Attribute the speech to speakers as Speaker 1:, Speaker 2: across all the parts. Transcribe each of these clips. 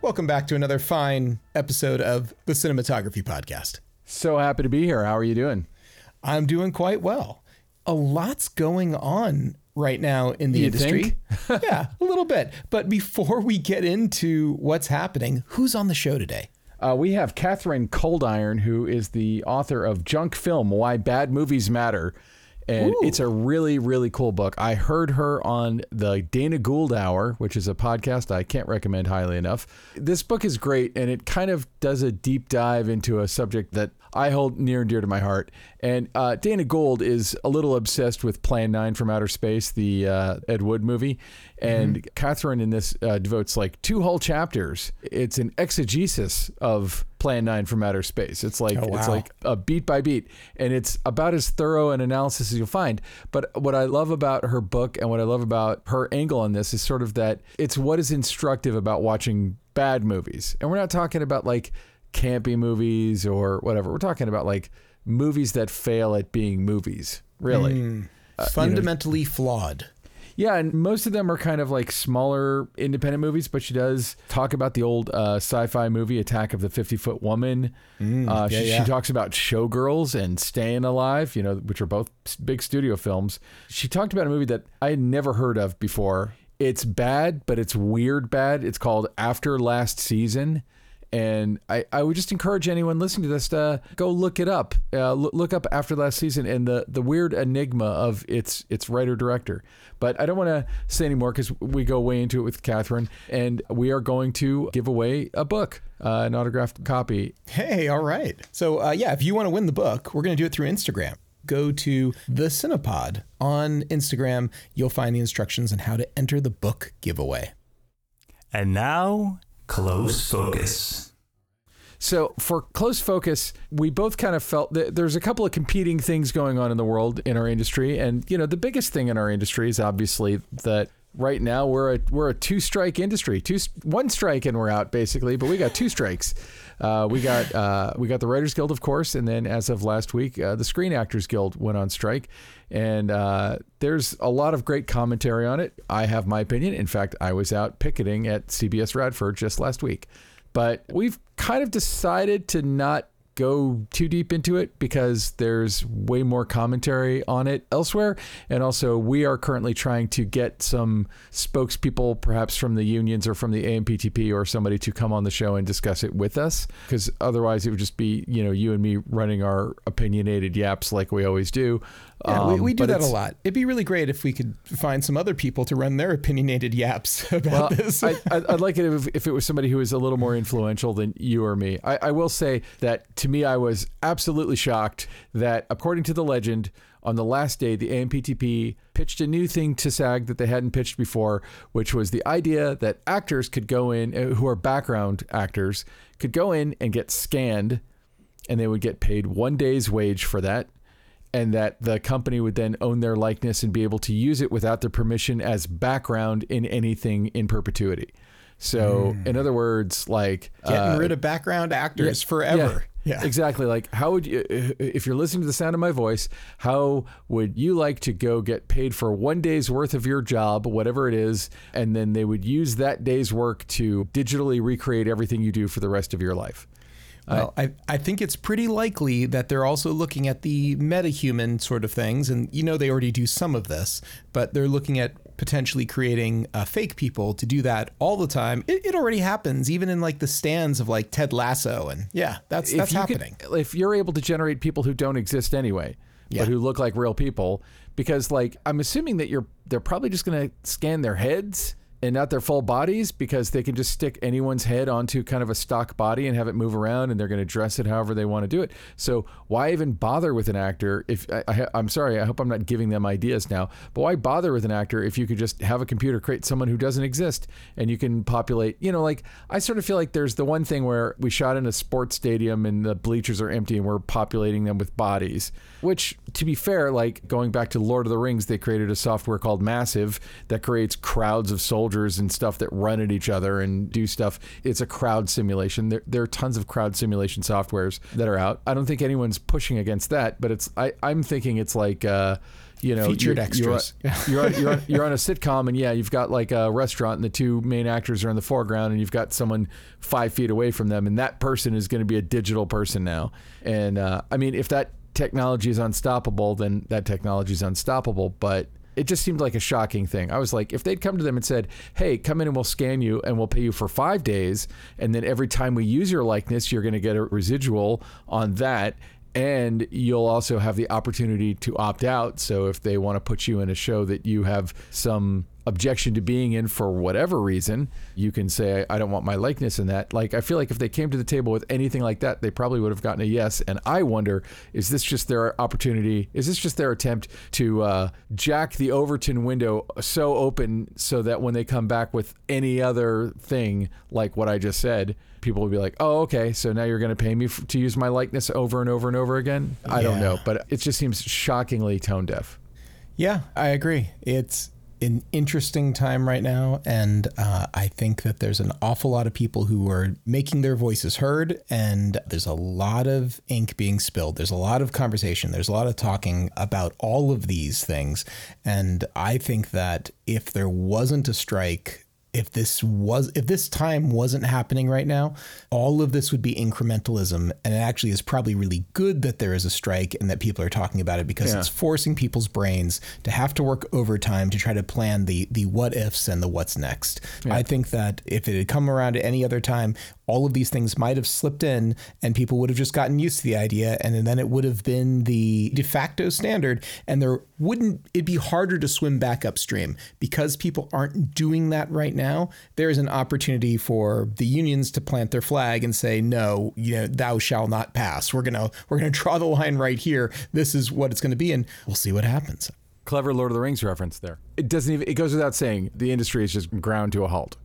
Speaker 1: Welcome back to another fine episode of the Cinematography Podcast.
Speaker 2: So happy to be here. How are you doing?
Speaker 1: I'm doing quite well. A lot's going on right now in the
Speaker 2: You
Speaker 1: industry. yeah, a little bit. But before we get into what's happening, who's on the show today?
Speaker 2: Uh, we have Katharine Coldiron, who is the author of Junk Film Why Bad Movies Matter. And
Speaker 1: Ooh.
Speaker 2: it's a really, really cool book. I heard her on the Dana Gould Hour, which is a podcast I can't recommend highly enough. This book is great, and it kind of does a deep dive into a subject that I hold near and dear to my heart. And uh, Dana Gould is a little obsessed with Plan 9 from Outer Space, the uh, Ed Wood movie. And Katharine in this uh, devotes like two whole chapters. It's an exegesis of Plan 9 from Outer Space. It's like
Speaker 1: Oh,
Speaker 2: it's like a beat by beat, and it's about as thorough an analysis as you'll find. But what I love about her book and what I love about her angle on this is sort of that it's what is instructive about watching bad movies. And we're not talking about like campy movies or whatever. We're talking about like movies that fail at being movies, really. Hmm.
Speaker 1: Uh, Fundamentally flawed.
Speaker 2: Yeah, and most of them are kind of like smaller independent movies, but she does talk about the old uh, sci-fi movie Attack of the 50-Foot Woman. uh,
Speaker 1: yeah,
Speaker 2: she,
Speaker 1: yeah.
Speaker 2: she talks about Showgirls and Staying Alive, you know, which are both big studio films. She talked about a movie that I had never heard of before. It's bad, but it's weird bad. It's called After Last Season. And I, I would just encourage anyone listening to this to go look it up. Uh, look, look up after last season and the, the weird enigma of its its writer director. But I don't want to say anymore because we go way into it with Katharine, and we are going to give away a book, uh, an autographed copy.
Speaker 1: Hey, all right. So, uh, yeah, if you want to win the book, we're going to do it through Instagram. Go to the Cinepod on Instagram. You'll find the instructions on how to enter the book giveaway.
Speaker 3: And now, close focus.
Speaker 2: So for close focus, we both kind of felt that there's a couple of competing things going on in the world in our industry, and you know the biggest thing in our industry is obviously that right now we're a we're a two strike industry, two one strike and we're out basically, but we got two strikes. Uh, we got uh, we got the Writers Guild, of course, and then as of last week, uh, the Screen Actors Guild went on strike, and uh, there's a lot of great commentary on it. I have my opinion. In fact, I was out picketing at CBS Radford just last week. But we've kind of decided to not go too deep into it because there's way more commentary on it elsewhere. And also, we are currently trying to get some spokespeople, perhaps from the unions or from the AMPTP or somebody to come on the show and discuss it with us. Because otherwise, it would just be, you know, you and me running our opinionated yaps like we always do.
Speaker 1: Yeah, we,
Speaker 2: Um,
Speaker 1: we do that a lot. It'd be really great if we could find some other people to run their opinionated yaps about
Speaker 2: Well,
Speaker 1: this.
Speaker 2: I, I'd I'd like it if, if it was somebody who was a little more influential than you or me. I, I will say that to me, I was absolutely shocked that, according to the legend, on the last day, the AMPTP pitched a new thing to SAG that they hadn't pitched before, which was the idea that actors could go in, uh, who are background actors, could go in and get scanned, and they would get paid one day's wage for that and that the company would then own their likeness and be able to use it without their permission as background in anything in perpetuity. So, in other words, like
Speaker 1: Getting
Speaker 2: uh,
Speaker 1: rid of background actors
Speaker 2: yeah,
Speaker 1: forever.
Speaker 2: Yeah, exactly. Like, how would you, if you're listening to the sound of my voice, how would you like to go get paid for one day's worth of your job, whatever it is, and then they would use that day's work to digitally recreate everything you do for the rest of your life?
Speaker 1: Well, I, I think it's pretty likely that they're also looking at the metahuman sort of things. And you know, they already do some of this, but they're looking at potentially creating uh, fake people to do that all the time. It, it already happens, even in like the stands of like Ted Lasso. And yeah, that's, that's
Speaker 2: you could-
Speaker 1: happening.
Speaker 2: if you're able to generate people who don't exist anyway,
Speaker 1: Yeah.
Speaker 2: but who look like real people, because like I'm assuming that you're they're probably just going to scan their heads and not their full bodies because they can just stick anyone's head onto kind of a stock body and have it move around and they're going to dress it however they want to do it. So why even bother with an actor if I, I'm sorry, I hope I'm not giving them ideas now, but why bother with an actor if you could just have a computer create someone who doesn't exist and you can populate, you know, like I sort of feel like there's the one thing where we shot in a sports stadium and the bleachers are empty and we're populating them with bodies, which to be fair, like going back to Lord of the Rings, they created a software called Massive that creates crowds of soldiers and stuff that run at each other and do stuff. It's a crowd simulation. There, there are tons of crowd simulation softwares that are out. I don't think anyone's pushing against that, but it's I, I'm thinking it's like uh, you know
Speaker 1: Featured
Speaker 2: you're,
Speaker 1: extras.
Speaker 2: You're, on, you're, on, you're, on, you're on a sitcom and yeah, you've got like a restaurant and the two main actors are in the foreground and you've got someone five feet away from them and that person is going to be a digital person now. And uh, I mean, if that technology is unstoppable, then that technology is unstoppable. But it just seemed like a shocking thing. I was like, if they'd come to them and said, hey, come in and we'll scan you and we'll pay you for five days. And then every time we use your likeness, you're going to get a residual on that. And you'll also have the opportunity to opt out. So if they want to put you in a show that you have some objection to being in for whatever reason, you can say, I don't want my likeness in that. Like, I feel like if they came to the table with anything like that, they probably would have gotten a yes. And I wonder, is this just their opportunity? Is this just their attempt to uh, jack the Overton window so open so that when they come back with any other thing, like what I just said, people will be like, oh, okay, so now you're going to pay me f- to use my likeness over and over and over again? I don't know, but it just seems shockingly tone deaf.
Speaker 1: Yeah, I agree. It's an interesting time right now, and uh, I think that there's an awful lot of people who are making their voices heard, and there's a lot of ink being spilled. There's a lot of conversation. There's a lot of talking about all of these things, and I think that if there wasn't a strike if this was if this time wasn't happening right now, all of this would be incrementalism, and it actually is probably really good that there is a strike and that people are talking about it because
Speaker 2: Yeah.
Speaker 1: it's forcing people's brains to have to work overtime to try to plan the the what ifs and the what's next. I think that if it had come around at any other time, all of these things might have slipped in and people would have just gotten used to the idea and then it would have been the de facto standard and there wouldn't it'd be harder to swim back upstream because people aren't doing that right now there's an opportunity for the unions to plant their flag and say no you know thou shall not pass we're going to we're going to draw the line right here this is what it's going to be and we'll see what happens
Speaker 2: Clever Lord of the Rings reference there. It doesn't even. It goes without saying. The industry is just ground to a halt.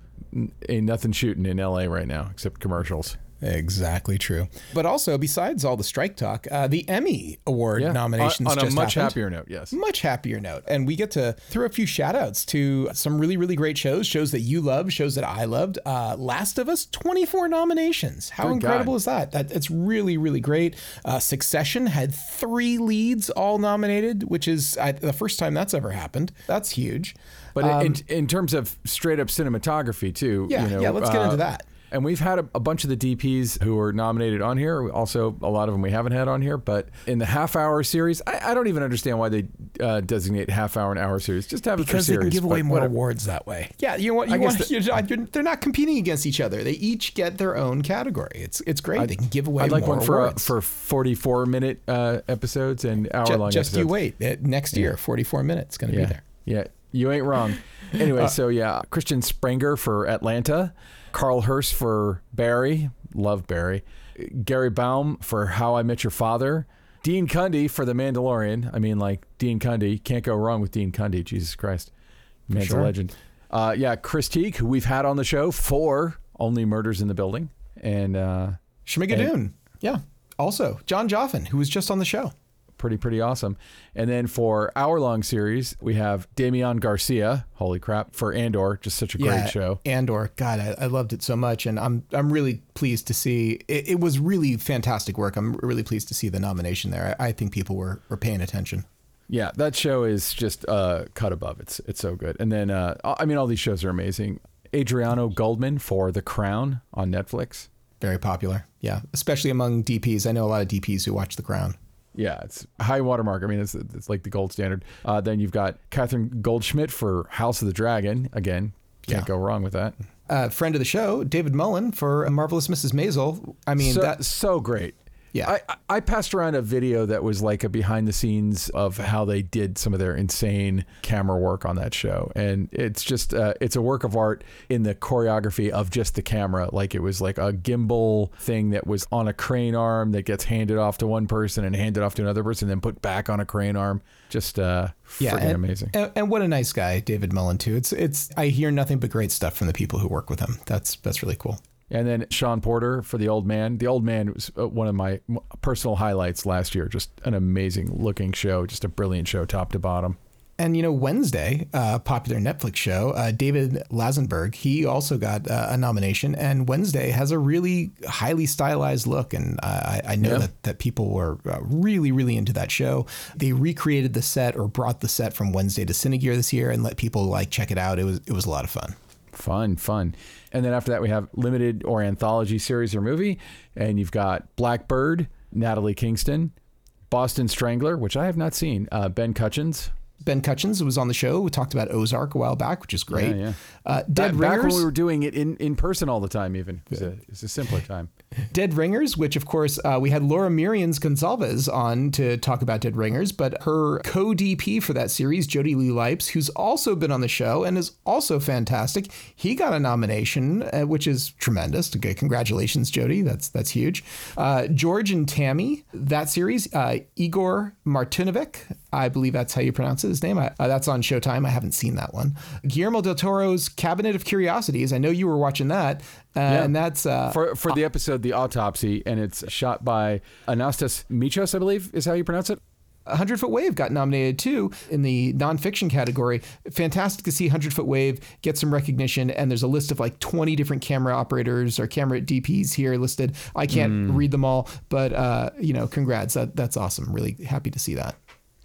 Speaker 2: Ain't nothing shooting in L.A. right now except commercials.
Speaker 1: Exactly true. But also, besides all the strike talk, uh, the Emmy Award nominations
Speaker 2: on, on a much
Speaker 1: happened.
Speaker 2: happier note. Yes.
Speaker 1: Much happier note. And we get to throw a few shout outs to some really, really great shows, shows that you love, shows that I loved. Uh, Last of Us, 24 nominations. How
Speaker 2: Good
Speaker 1: incredible
Speaker 2: God.
Speaker 1: is that? that? It's really, really great. Uh, Succession had three leads all nominated, which is I, the first time that's ever happened. That's huge.
Speaker 2: But in, in terms of straight up cinematography too.
Speaker 1: Um, Yeah,
Speaker 2: you know,
Speaker 1: yeah, let's get into
Speaker 2: uh,
Speaker 1: that.
Speaker 2: And we've had a, a bunch of the DPs who were nominated on here. Also, a lot of them we haven't had on here. But in the half hour series, I, I don't even understand why they uh, designate half hour and hour series. Just have it for
Speaker 1: because they
Speaker 2: series.
Speaker 1: can give away more
Speaker 2: whatever.
Speaker 1: awards that way. Yeah, you know what? You
Speaker 2: I guess
Speaker 1: want, you're, you're, they're not competing against each other. They each get their own category. It's it's great. they can give away
Speaker 2: I'd like
Speaker 1: more
Speaker 2: one for uh, for 44 minute uh, episodes and hour
Speaker 1: Ju-
Speaker 2: long
Speaker 1: just,
Speaker 2: episodes.
Speaker 1: you wait. Uh, Next year, 44 minutes going to
Speaker 2: Yeah.
Speaker 1: be there.
Speaker 2: Yeah, you ain't wrong. Anyway, so yeah, Christian Sprenger for Atlanta, Carl Herse for Barry, love Barry, Gary Baum for How I Met Your Father, Dean Cundy for The Mandalorian. I mean, like Dean Cundy, can't go wrong with Dean Cundy. Jesus Christ, man's
Speaker 1: sure.
Speaker 2: a legend. Uh, yeah, Chris Teague, who we've had on the show for Only Murders in the Building, and uh,
Speaker 1: Schmigadoon. Yeah. Also, Jon Joffin, who was just on the show.
Speaker 2: Pretty pretty awesome. And then for hour long series, we have Damian Garcia. Holy crap for Andor, just such a great show.
Speaker 1: Andor. God, I, I loved it so much, and I'm I'm really pleased to see. It, it was really fantastic work. I'm really pleased to see the nomination there. I, I think people were were paying attention.
Speaker 2: Yeah, that show is just uh, cut above. It's it's so good. And then uh, I mean, all these shows are amazing. Adriano Goldman for The Crown on Netflix.
Speaker 1: Very popular. Yeah, especially among DPs. I know a lot of DPs who watch The Crown.
Speaker 2: Yeah, it's high watermark. I mean, it's it's like the gold standard. Uh, then you've got Catherine Goldschmidt for House of the Dragon. Again, can't
Speaker 1: Yeah.
Speaker 2: go wrong with that.
Speaker 1: uh, friend of the show, David Mullen for Marvelous Mrs. Maisel. I mean,
Speaker 2: so,
Speaker 1: that
Speaker 2: so great.
Speaker 1: Yeah.
Speaker 2: I, I- passed around a video that was like a behind the scenes of how they did some of their insane camera work on that show, and it's just uh, it's a work of art in the choreography of just the camera. Like it was like a gimbal thing that was on a crane arm that gets handed off to one person and handed off to another person, then put back on a crane arm. Just uh,
Speaker 1: yeah, and,
Speaker 2: amazing.
Speaker 1: And, and what a nice guy, David Mullen too. It's it's I hear nothing but great stuff from the people who work with him. That's that's really cool.
Speaker 2: And then Sean Porter for The Old Man. The Old Man was uh, one of my personal highlights last year. Just an amazing looking show, just a brilliant show, top to bottom.
Speaker 1: And you know, Wednesday, uh, popular Netflix show, uh, David Lanzenberg, he also got uh, a nomination. And Wednesday has a really highly stylized look, and I, I know
Speaker 2: Yeah.
Speaker 1: that that people were uh, really, really into that show. They recreated the set or brought the set from Wednesday to Cinegear this year and let people like check it out. It was it was a lot of fun.
Speaker 2: Fun, fun. And then after that, we have limited or anthology series or movie. And you've got Blackbird, Natalie Kingston, Boston Strangler, which I have not seen, uh, Ben Kutchins.
Speaker 1: Ben Kutchins was on the show. We talked about Ozark a while back, which is great.
Speaker 2: Yeah, yeah.
Speaker 1: Uh, Dead
Speaker 2: Back, back when we were doing it in, in person all the time, even. It was a, it a simpler time.
Speaker 1: Dead Ringers, which of course uh, we had Laura Merians Gonzalez on to talk about Dead Ringers, but her co DP for that series, Jody Lee Lipes, who's also been on the show and is also fantastic, he got a nomination, uh, which is tremendous. Okay, congratulations, Jody. That's that's huge. Uh, George and Tammy, that series, uh, Igor Martinovic, I believe that's how you pronounce his name. I, uh, that's on Showtime. I haven't seen that one. Guillermo del Toro's Cabinet of Curiosities. I know you were watching that, uh, and that's uh,
Speaker 2: For, for the episode, The Autopsy, and it's shot by Anastas Michos, I believe is how you pronounce it.
Speaker 1: 100 Foot Wave got nominated too in the nonfiction category. Fantastic to see 100 Foot Wave get some recognition. And there's a list of like 20 different camera operators or camera DPs here listed. I can't read them all, but uh, you know, congrats. That that's awesome. Really happy to see that.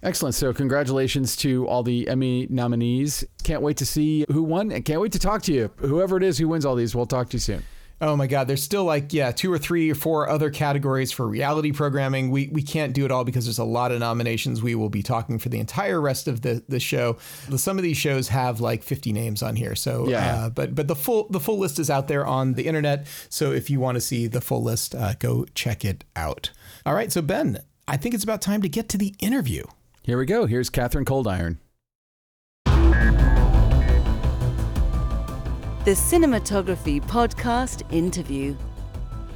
Speaker 2: Excellent. So, congratulations to all the Emmy nominees. Can't wait to see who won and can't wait to talk to you. Whoever it is who wins all these, we'll talk to you soon.
Speaker 1: Oh my God, there's still like yeah, two or three or four other categories for reality programming. We we can't do it all because there's a lot of nominations. We will be talking for the entire rest of the the show. Some of these shows have like 50 names on here. So
Speaker 2: Yeah.
Speaker 1: uh, but but the full the full list is out there on the internet. So if you want to see the full list, uh, go check it out. All right, so Ben, I think it's about time to get to the interview.
Speaker 2: Here we go. Here's Katharine Coldiron.
Speaker 4: The Cinematography Podcast Interview.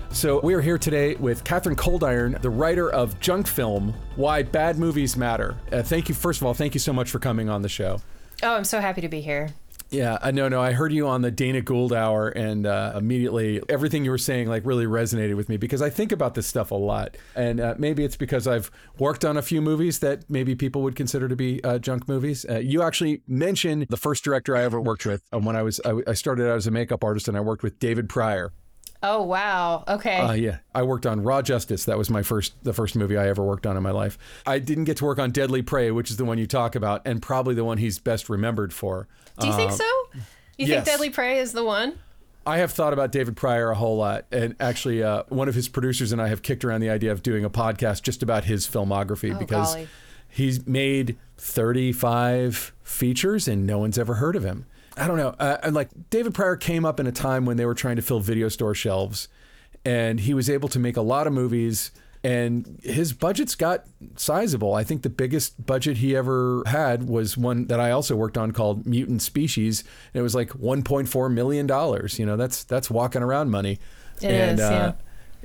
Speaker 2: So, we are here today with Katharine Coldiron, the writer of Junk Film Why Bad Movies Matter. Uh, thank you, first of all, thank you so much for coming on the show.
Speaker 5: Oh, I'm so happy to be here.
Speaker 2: Yeah, I no, no. I heard you on the Dana Gould Hour, and uh, immediately everything you were saying like really resonated with me because I think about this stuff a lot, and uh, maybe it's because I've worked on a few movies that maybe people would consider to be uh, junk movies. Uh, you actually mentioned the first director I ever worked with um, when I was I, I started out as a makeup artist, and I worked with David Prior.
Speaker 5: Oh, wow. Okay.
Speaker 2: Uh, yeah, I worked on Raw Justice. That was my first, the first movie I ever worked on in my life. I didn't get to work on Deadly Prey, which is the one you talk about, and probably the one he's best remembered for.
Speaker 5: Do you think
Speaker 2: Uh,
Speaker 5: so? You
Speaker 2: yes.
Speaker 5: think Deadly Prey is the one?
Speaker 2: I have thought about David Prior a whole lot, and actually, uh, one of his producers and I have kicked around the idea of doing a podcast just about his filmography
Speaker 5: Oh,
Speaker 2: because
Speaker 5: golly.
Speaker 2: he's made 35 features and no one's ever heard of him. I don't know. Uh, and like David Prior came up in a time when they were trying to fill video store shelves, and he was able to make a lot of movies. And his budgets got sizable. I think the biggest budget he ever had was one that I also worked on called Mutant Species. And it was like 1.4 million dollars. You know, that's that's walking around money.
Speaker 5: It
Speaker 2: and
Speaker 5: is, yeah.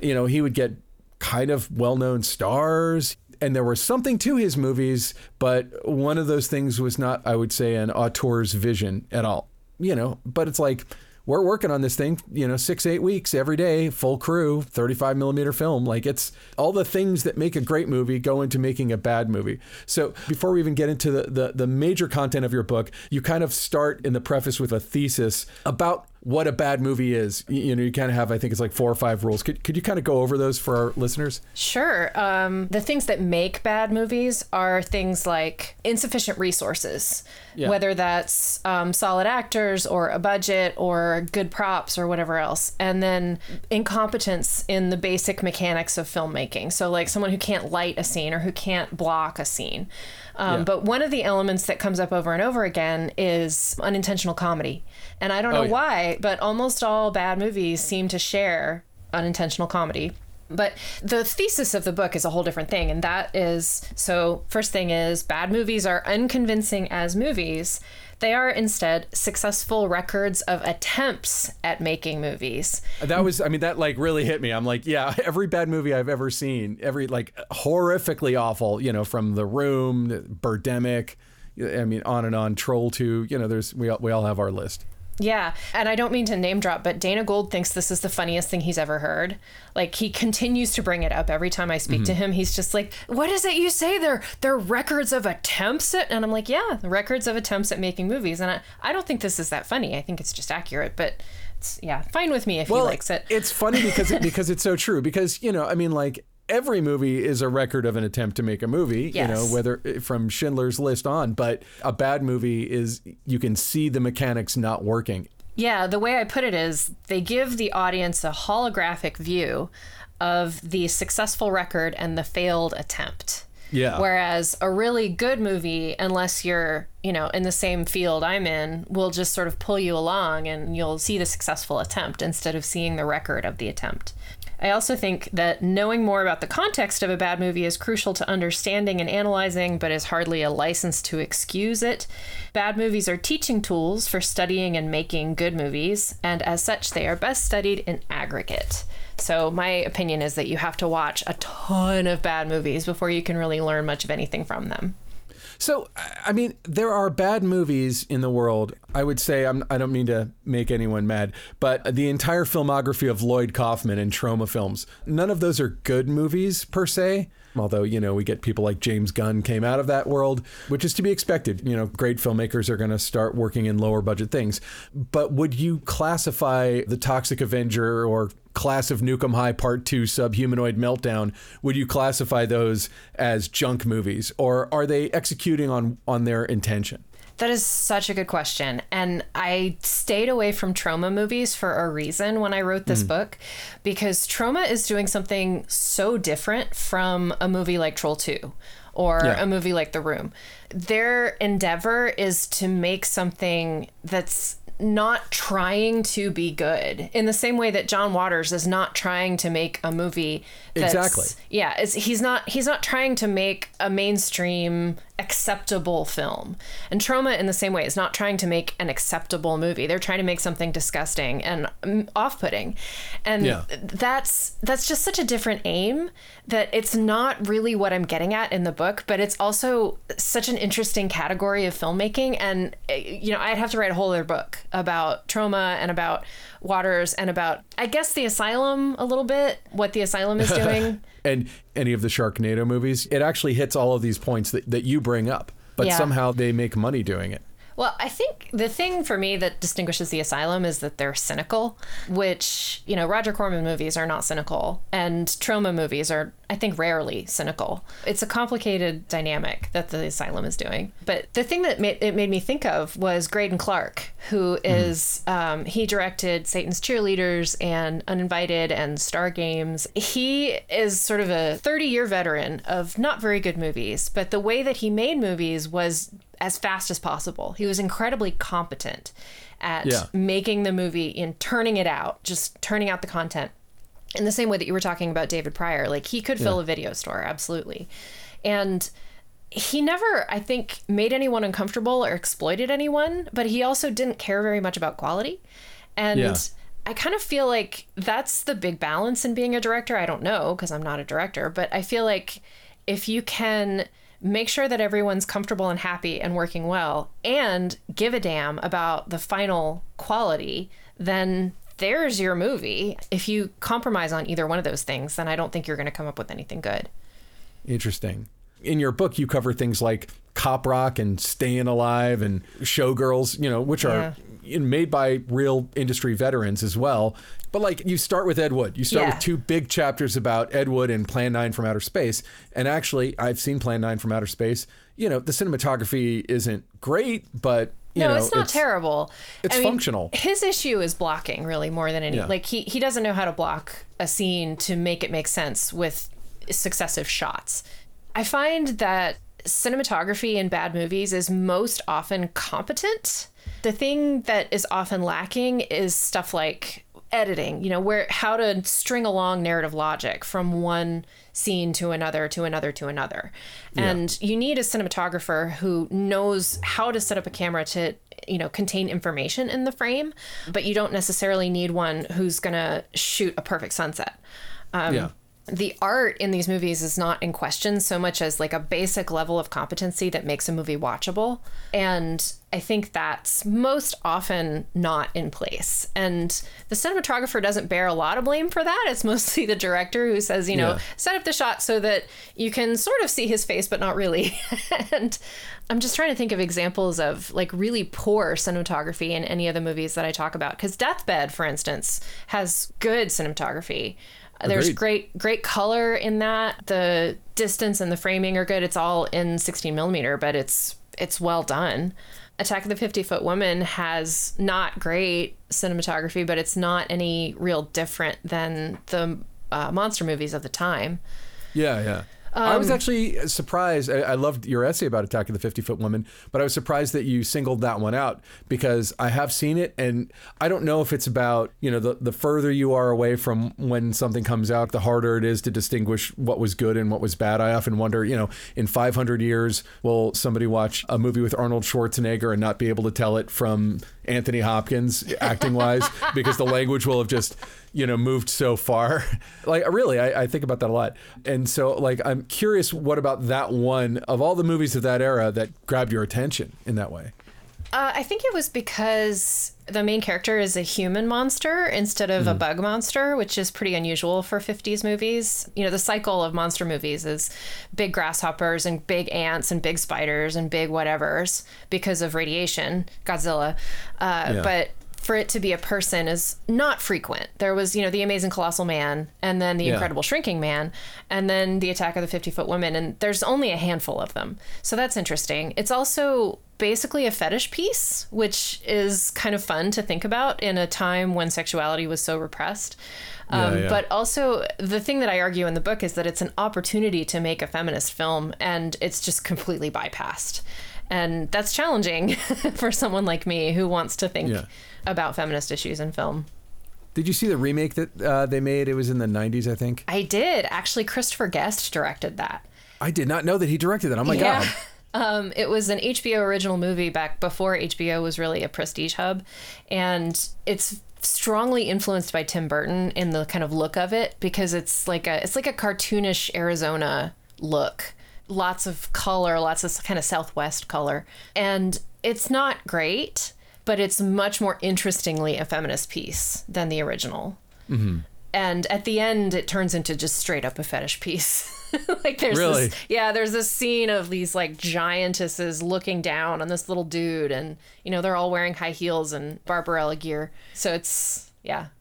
Speaker 2: you know, he would get kind of well-known stars and there was something to his movies, but one of those things was not, I would say, an auteur's vision at all. You know, but it's like we're working on this thing, you know, six, eight weeks every day, full crew, 35 millimeter film. Like it's all the things that make a great movie go into making a bad movie. So before we even get into the, the, the major content of your book, you kind of start in the preface with a thesis about what a bad movie is. You, you know, you kind of have, I think it's like four or five rules. Could, could you kind of go over those for our listeners?
Speaker 5: Sure. Um, the things that make bad movies are things like insufficient resources,
Speaker 2: Yeah.
Speaker 5: whether that's um, solid actors or a budget or good props or whatever else, and then incompetence in the basic mechanics of filmmaking. So, like someone who can't light a scene or who can't block a scene. Um,
Speaker 2: Yeah.
Speaker 5: But one of the elements that comes up over and over again is unintentional comedy. And I don't know
Speaker 2: Oh, yeah.
Speaker 5: why, but almost all bad movies seem to share unintentional comedy. But the thesis of the book is a whole different thing. And that is so, first thing is bad movies are unconvincing as movies. They are instead successful records of attempts at making movies.
Speaker 2: That was, I mean, that like really hit me. I'm like, yeah, every bad movie I've ever seen, every like horrifically awful, you know, from The Room, Birdemic, I mean, on and on, Troll 2, you know, there's, we all, we all have our list.
Speaker 5: Yeah, and I don't mean to name drop, but Dana Gould thinks this is the funniest thing he's ever heard. Like he continues to bring it up every time I speak mm-hmm. to him. He's just like, "What is it you say? They're they're records of attempts at," and I'm like, "Yeah, records of attempts at making movies." And I, I don't think this is that funny. I think it's just accurate, but it's yeah, fine with me if
Speaker 2: well,
Speaker 5: he likes it.
Speaker 2: It's funny because it, because it's so true. Because you know, I mean, like every movie is a record of an attempt to make a movie, yes. you know, whether eh, from Schindler's List on, but a bad movie is you can see the mechanics not working.
Speaker 5: Yeah, the way I put it is they give the audience a holographic view of the successful record and the failed attempt.
Speaker 2: Yeah.
Speaker 5: Whereas a really good movie, unless you're, you know, in the same field I'm in, will just sort of pull you along and you'll see the successful attempt instead of seeing the record of the attempt. I also think that knowing more about the context of a bad movie is crucial to understanding and analyzing, but is hardly a license to excuse it. Bad movies are teaching tools for studying and making good movies, and as such, they are best studied in aggregate. So, my opinion is that you have to watch a ton of bad movies before you can really learn much of anything from them.
Speaker 2: So, I mean, there are bad movies in the world. I would say, I'm, I do not mean to make anyone mad, but the entire filmography of Lloyd Kaufman and Troma films, none of those are good movies per se. Although, you know, we get people like James Gunn came out of that world, which is to be expected. You know, great filmmakers are going to start working in lower budget things. But would you classify The Toxic Avenger or Class of Nuke 'Em High Part 2 Subhumanoid Meltdown, would you classify those as junk movies or are they executing on on their intention?
Speaker 5: That is such a good question. And I stayed away from Troma movies for a reason when I wrote this mm. book because Troma is doing something so different from a movie like Troll 2 or yeah. a movie like The Room. Their endeavor is to make something that's not trying to be good in the same way that John Waters is not trying to make a movie that's
Speaker 2: exactly.
Speaker 5: Yeah he's not he's not trying to make a mainstream acceptable film. And Troma, in the same way, is not trying to make an acceptable movie. They're trying to make something disgusting and off-putting, and yeah. that's that's just such a different aim that it's not really what I'm getting at in the book. But it's also such an interesting category of filmmaking, and eh, you know, I'd have to write a whole other book about Troma and about Waters and about, I guess, the asylum a little bit, what the asylum is doing.
Speaker 2: and any of the Sharknado movies, it actually hits all of these points that, that you bring up, but yeah. somehow they make money doing it.
Speaker 5: Well, I think the thing for me that distinguishes the Asylum is that they're cynical, which, you know, Roger Corman movies are not cynical, and Troma movies are, I think, rarely cynical. It's a complicated dynamic that the Asylum is doing. But the thing that made, it made me think of was Greydon Clark, who is, mm-hmm. mm. um, he directed Satan's Cheerleaders and Uninvited and Star Games. He is sort of a 30 year veteran of not very good movies, but the way that he made movies was as fast as possible. He was incredibly competent at yeah. making the movie and turning it out, just turning out the content. In the same way that you were talking about David Prior, like he could fill yeah. a video store, absolutely. And he never, I think, made anyone uncomfortable or exploited anyone, but he also didn't care very much about quality. And yeah. I kind of feel like that's the big balance in being a director. I don't know because I'm not a director, but I feel like if you can make sure that everyone's comfortable and happy and working well, and give a damn about the final quality, then there's your movie. If you compromise on either one of those things, then I don't think you're going to come up with anything good.
Speaker 2: Interesting. In your book, you cover things like cop rock and staying alive and showgirls, you know, which are yeah. Made by real industry veterans as well. But like you start with Ed Wood. You start yeah. with two big chapters about Ed Wood and Plan 9 from Outer Space. And actually, I've seen Plan 9 from Outer Space. You know, the cinematography isn't great, but you
Speaker 5: no,
Speaker 2: know,
Speaker 5: it's not it's, terrible.
Speaker 2: It's I functional.
Speaker 5: His issue is blocking really more than any. Yeah. Like he he doesn't know how to block a scene to make it make sense with successive shots. I find that cinematography in bad movies is most often competent. The thing that is often lacking is stuff like editing, you know, where how to string along narrative logic from one scene to another to another to another. And you need a cinematographer who knows how to set up a camera to you know contain information in the frame but you don't necessarily need one who's going to shoot a perfect sunset um,
Speaker 2: Yeah.
Speaker 5: The art in these movies is not in question so much as like a basic level of competency that makes a movie watchable. And i think that's most often not in place. And the cinematographer doesn't bear a lot of blame for that. It's mostly the director who says you know
Speaker 2: Yeah.
Speaker 5: set up the shot so that you can sort of see his face but not really. And i'm just trying to think of examples of like really poor cinematography in any of the movies that i talk about. Because deathbed for instance has good cinematography there's great great color in that. The distance and the framing are good. It's all in 16 millimeter but it's it's well done. Attack of the 50 foot woman has not great cinematography but it's not any real different than the uh, monster movies of the time.
Speaker 2: Yeah, yeah. I
Speaker 5: Um,
Speaker 2: was actually surprised. I, I loved your essay about Attack of the 50 Foot Woman, but I was surprised that you singled that one out because I have seen it and I don't know if it's about, you know, the, the further you are away from when something comes out, the harder it is to distinguish what was good and what was bad. I often wonder, you know, in 500 years, will somebody watch a movie with Arnold Schwarzenegger and not be able to tell it from Anthony Hopkins acting wise because the language will have just you know moved so far. Like really I, I think about that a lot. And so like i'm curious what about that one? Of all the movies of that era that grabbed your attention in that way
Speaker 5: Uh, I think it was because the main character is a human monster instead of a bug monster, which is pretty unusual for 50s movies. You know, the cycle of monster movies is big grasshoppers and big ants and big spiders and big whatevers because of radiation, Godzilla. Uh,
Speaker 2: Yeah.
Speaker 5: But for it to be a person is not frequent. There was, you know, the Amazing Colossal Man, and then the
Speaker 2: Yeah.
Speaker 5: Incredible Shrinking Man, and then the Attack of the 50 Foot Woman, and there's only a handful of them. So that's interesting. It's also basically a fetish piece, which is kind of fun to think about in a time when sexuality was so repressed. Um,
Speaker 2: Yeah, yeah.
Speaker 5: But also, the thing that I argue in the book is that it's an opportunity to make a feminist film, and it's just completely bypassed. And that's challenging for someone like me who wants to think
Speaker 2: Yeah.
Speaker 5: about feminist issues in film.
Speaker 2: did you see the remake that uh, they made it was in the 90s i think
Speaker 5: I did. Actually, Christopher Guest directed that.
Speaker 2: i did not know that he directed that oh my god
Speaker 5: Um, it was an HBO original movie back before HBO was really a prestige hub. And it's strongly influenced by Tim Burton in the kind of look of it because it's like a it's like a cartoonish Arizona look. Lots of color, lots of kind of southwest color. And it's not great, but it's much more interestingly a feminist piece than the original and at the end it turns into just straight up a fetish piece like there's
Speaker 2: Really?
Speaker 5: this yeah there's this scene of these like giantesses looking down on this little dude and you know they're all wearing high heels and barbarella gear so it's yeah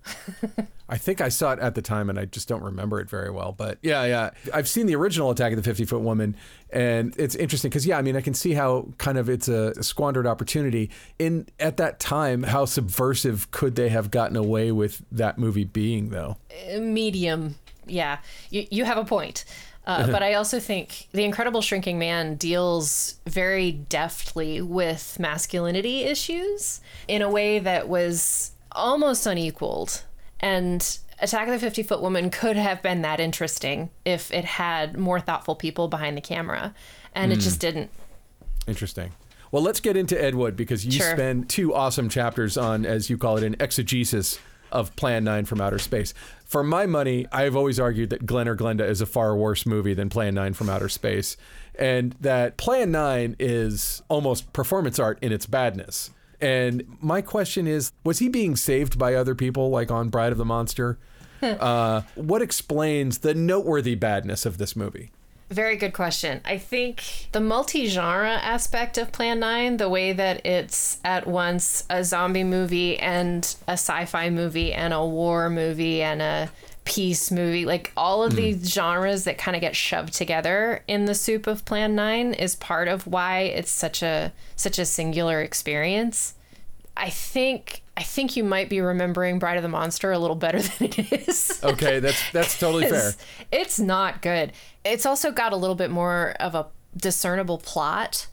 Speaker 2: I think I saw it at the time and I just don't remember it very well. But yeah, yeah. I've seen the original Attack of the 50 Foot Woman and it's interesting because, yeah, I mean, I can see how kind of it's a squandered opportunity. In At that time, how subversive could they have gotten away with that movie being, though?
Speaker 5: Uh, medium yeah you, you have a point uh, but I also think The Incredible Shrinking Man deals very deftly with masculinity issues in a way that was almost unequaled. And Attack of the 50 Foot Woman could have been that interesting if it had more thoughtful people behind the camera. And it just didn't.
Speaker 2: Interesting. Well, let's get into Ed Wood because you
Speaker 5: Sure.
Speaker 2: spend two awesome chapters on, as you call it, an exegesis of Plan 9 from Outer Space. For my money, I've always argued that Glen or Glenda is a far worse movie than Plan 9 from Outer Space, and that Plan 9 is almost performance art in its badness. And my question is was he being saved by other people, like on Bride of the Monster? uh, what explains the noteworthy badness of this movie?
Speaker 5: Very good question. I think the multi genre aspect of Plan 9, the way that it's at once a zombie movie and a sci fi movie and a war movie and a peace movie, like all of hmm. these genres that kind of get shoved together in the soup of Plan 9 is part of why it's such a such a singular experience. I think I think you might be remembering Bride of the Monster a little better than it is.
Speaker 2: Okay, that's that's totally fair.
Speaker 5: It's, it's not good. It's also got a little bit more of a discernible plot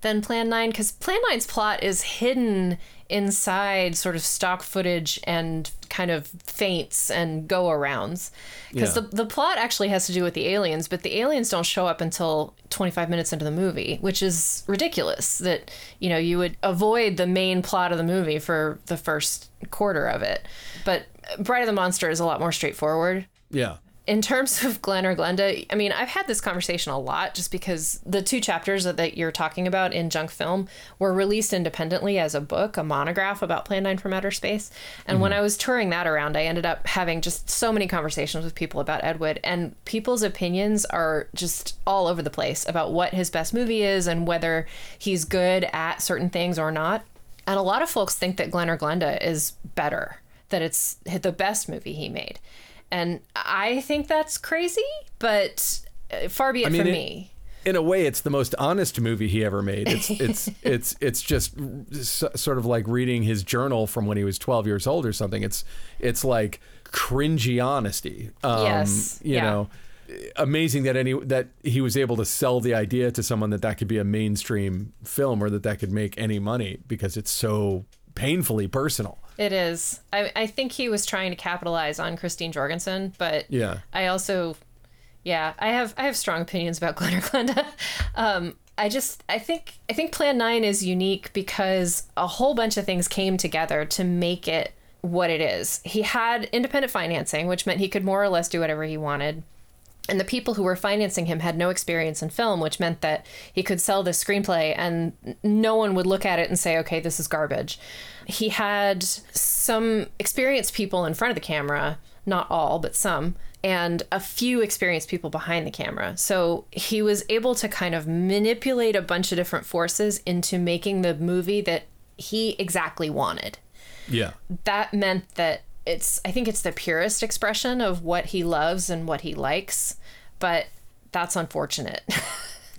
Speaker 5: than Plan 9 because Plan 9's plot is hidden inside sort of stock footage and kind of feints and go arounds. Because
Speaker 2: Yeah.
Speaker 5: the, the plot actually has to do with the aliens, but the aliens don't show up until 25 minutes into the movie, which is ridiculous that, you know, you would avoid the main plot of the movie for the first quarter of it. But Bride of the Monster is a lot more straightforward
Speaker 2: Yeah.
Speaker 5: In terms of Glen or Glenda, I mean, I've had this conversation a lot just because the two chapters that- you're talking about in Junk Film were released independently as a book, a monograph about Plan 9 from Outer Space. And when mm-hmm. I was touring that around, I ended up having just so many conversations with people about Ed Wood, and people's opinions are just all over the place about what his best movie is and whether he's good at certain things or not. And a lot of folks think that Glen or Glenda is better, that it's the best movie he made. And I think that's crazy, but uh, far be it
Speaker 2: mean,
Speaker 5: from
Speaker 2: it-
Speaker 5: me.
Speaker 2: in a way it's the most honest movie he ever made it's it's it's it's just sort of like reading his journal from when he was 12 years old or something it's it's like cringy honesty um
Speaker 5: Yes,
Speaker 2: you
Speaker 5: yeah.
Speaker 2: know amazing that any that he was able to sell the idea to someone that that could be a mainstream film or that that could make any money because it's so painfully personal
Speaker 5: It is. I, I think he was trying to capitalize on Christine Jorgensen, but
Speaker 2: Yeah.
Speaker 5: I also, yeah, I have I have strong opinions about Glen or Glenda. Um, I just I think I think Plan Nine is unique because a whole bunch of things came together to make it what it is. He had independent financing, which meant he could more or less do whatever he wanted. And the people who were financing him had no experience in film, which meant that he could sell this screenplay and no one would look at it and say, okay, this is garbage. He had some experienced people in front of the camera, not all, but some, and a few experienced people behind the camera. So he was able to kind of manipulate a bunch of different forces into making the movie that he exactly wanted
Speaker 2: yeah
Speaker 5: that meant that it's I think it's the purest expression of what he loves and what he likes, but that's unfortunate.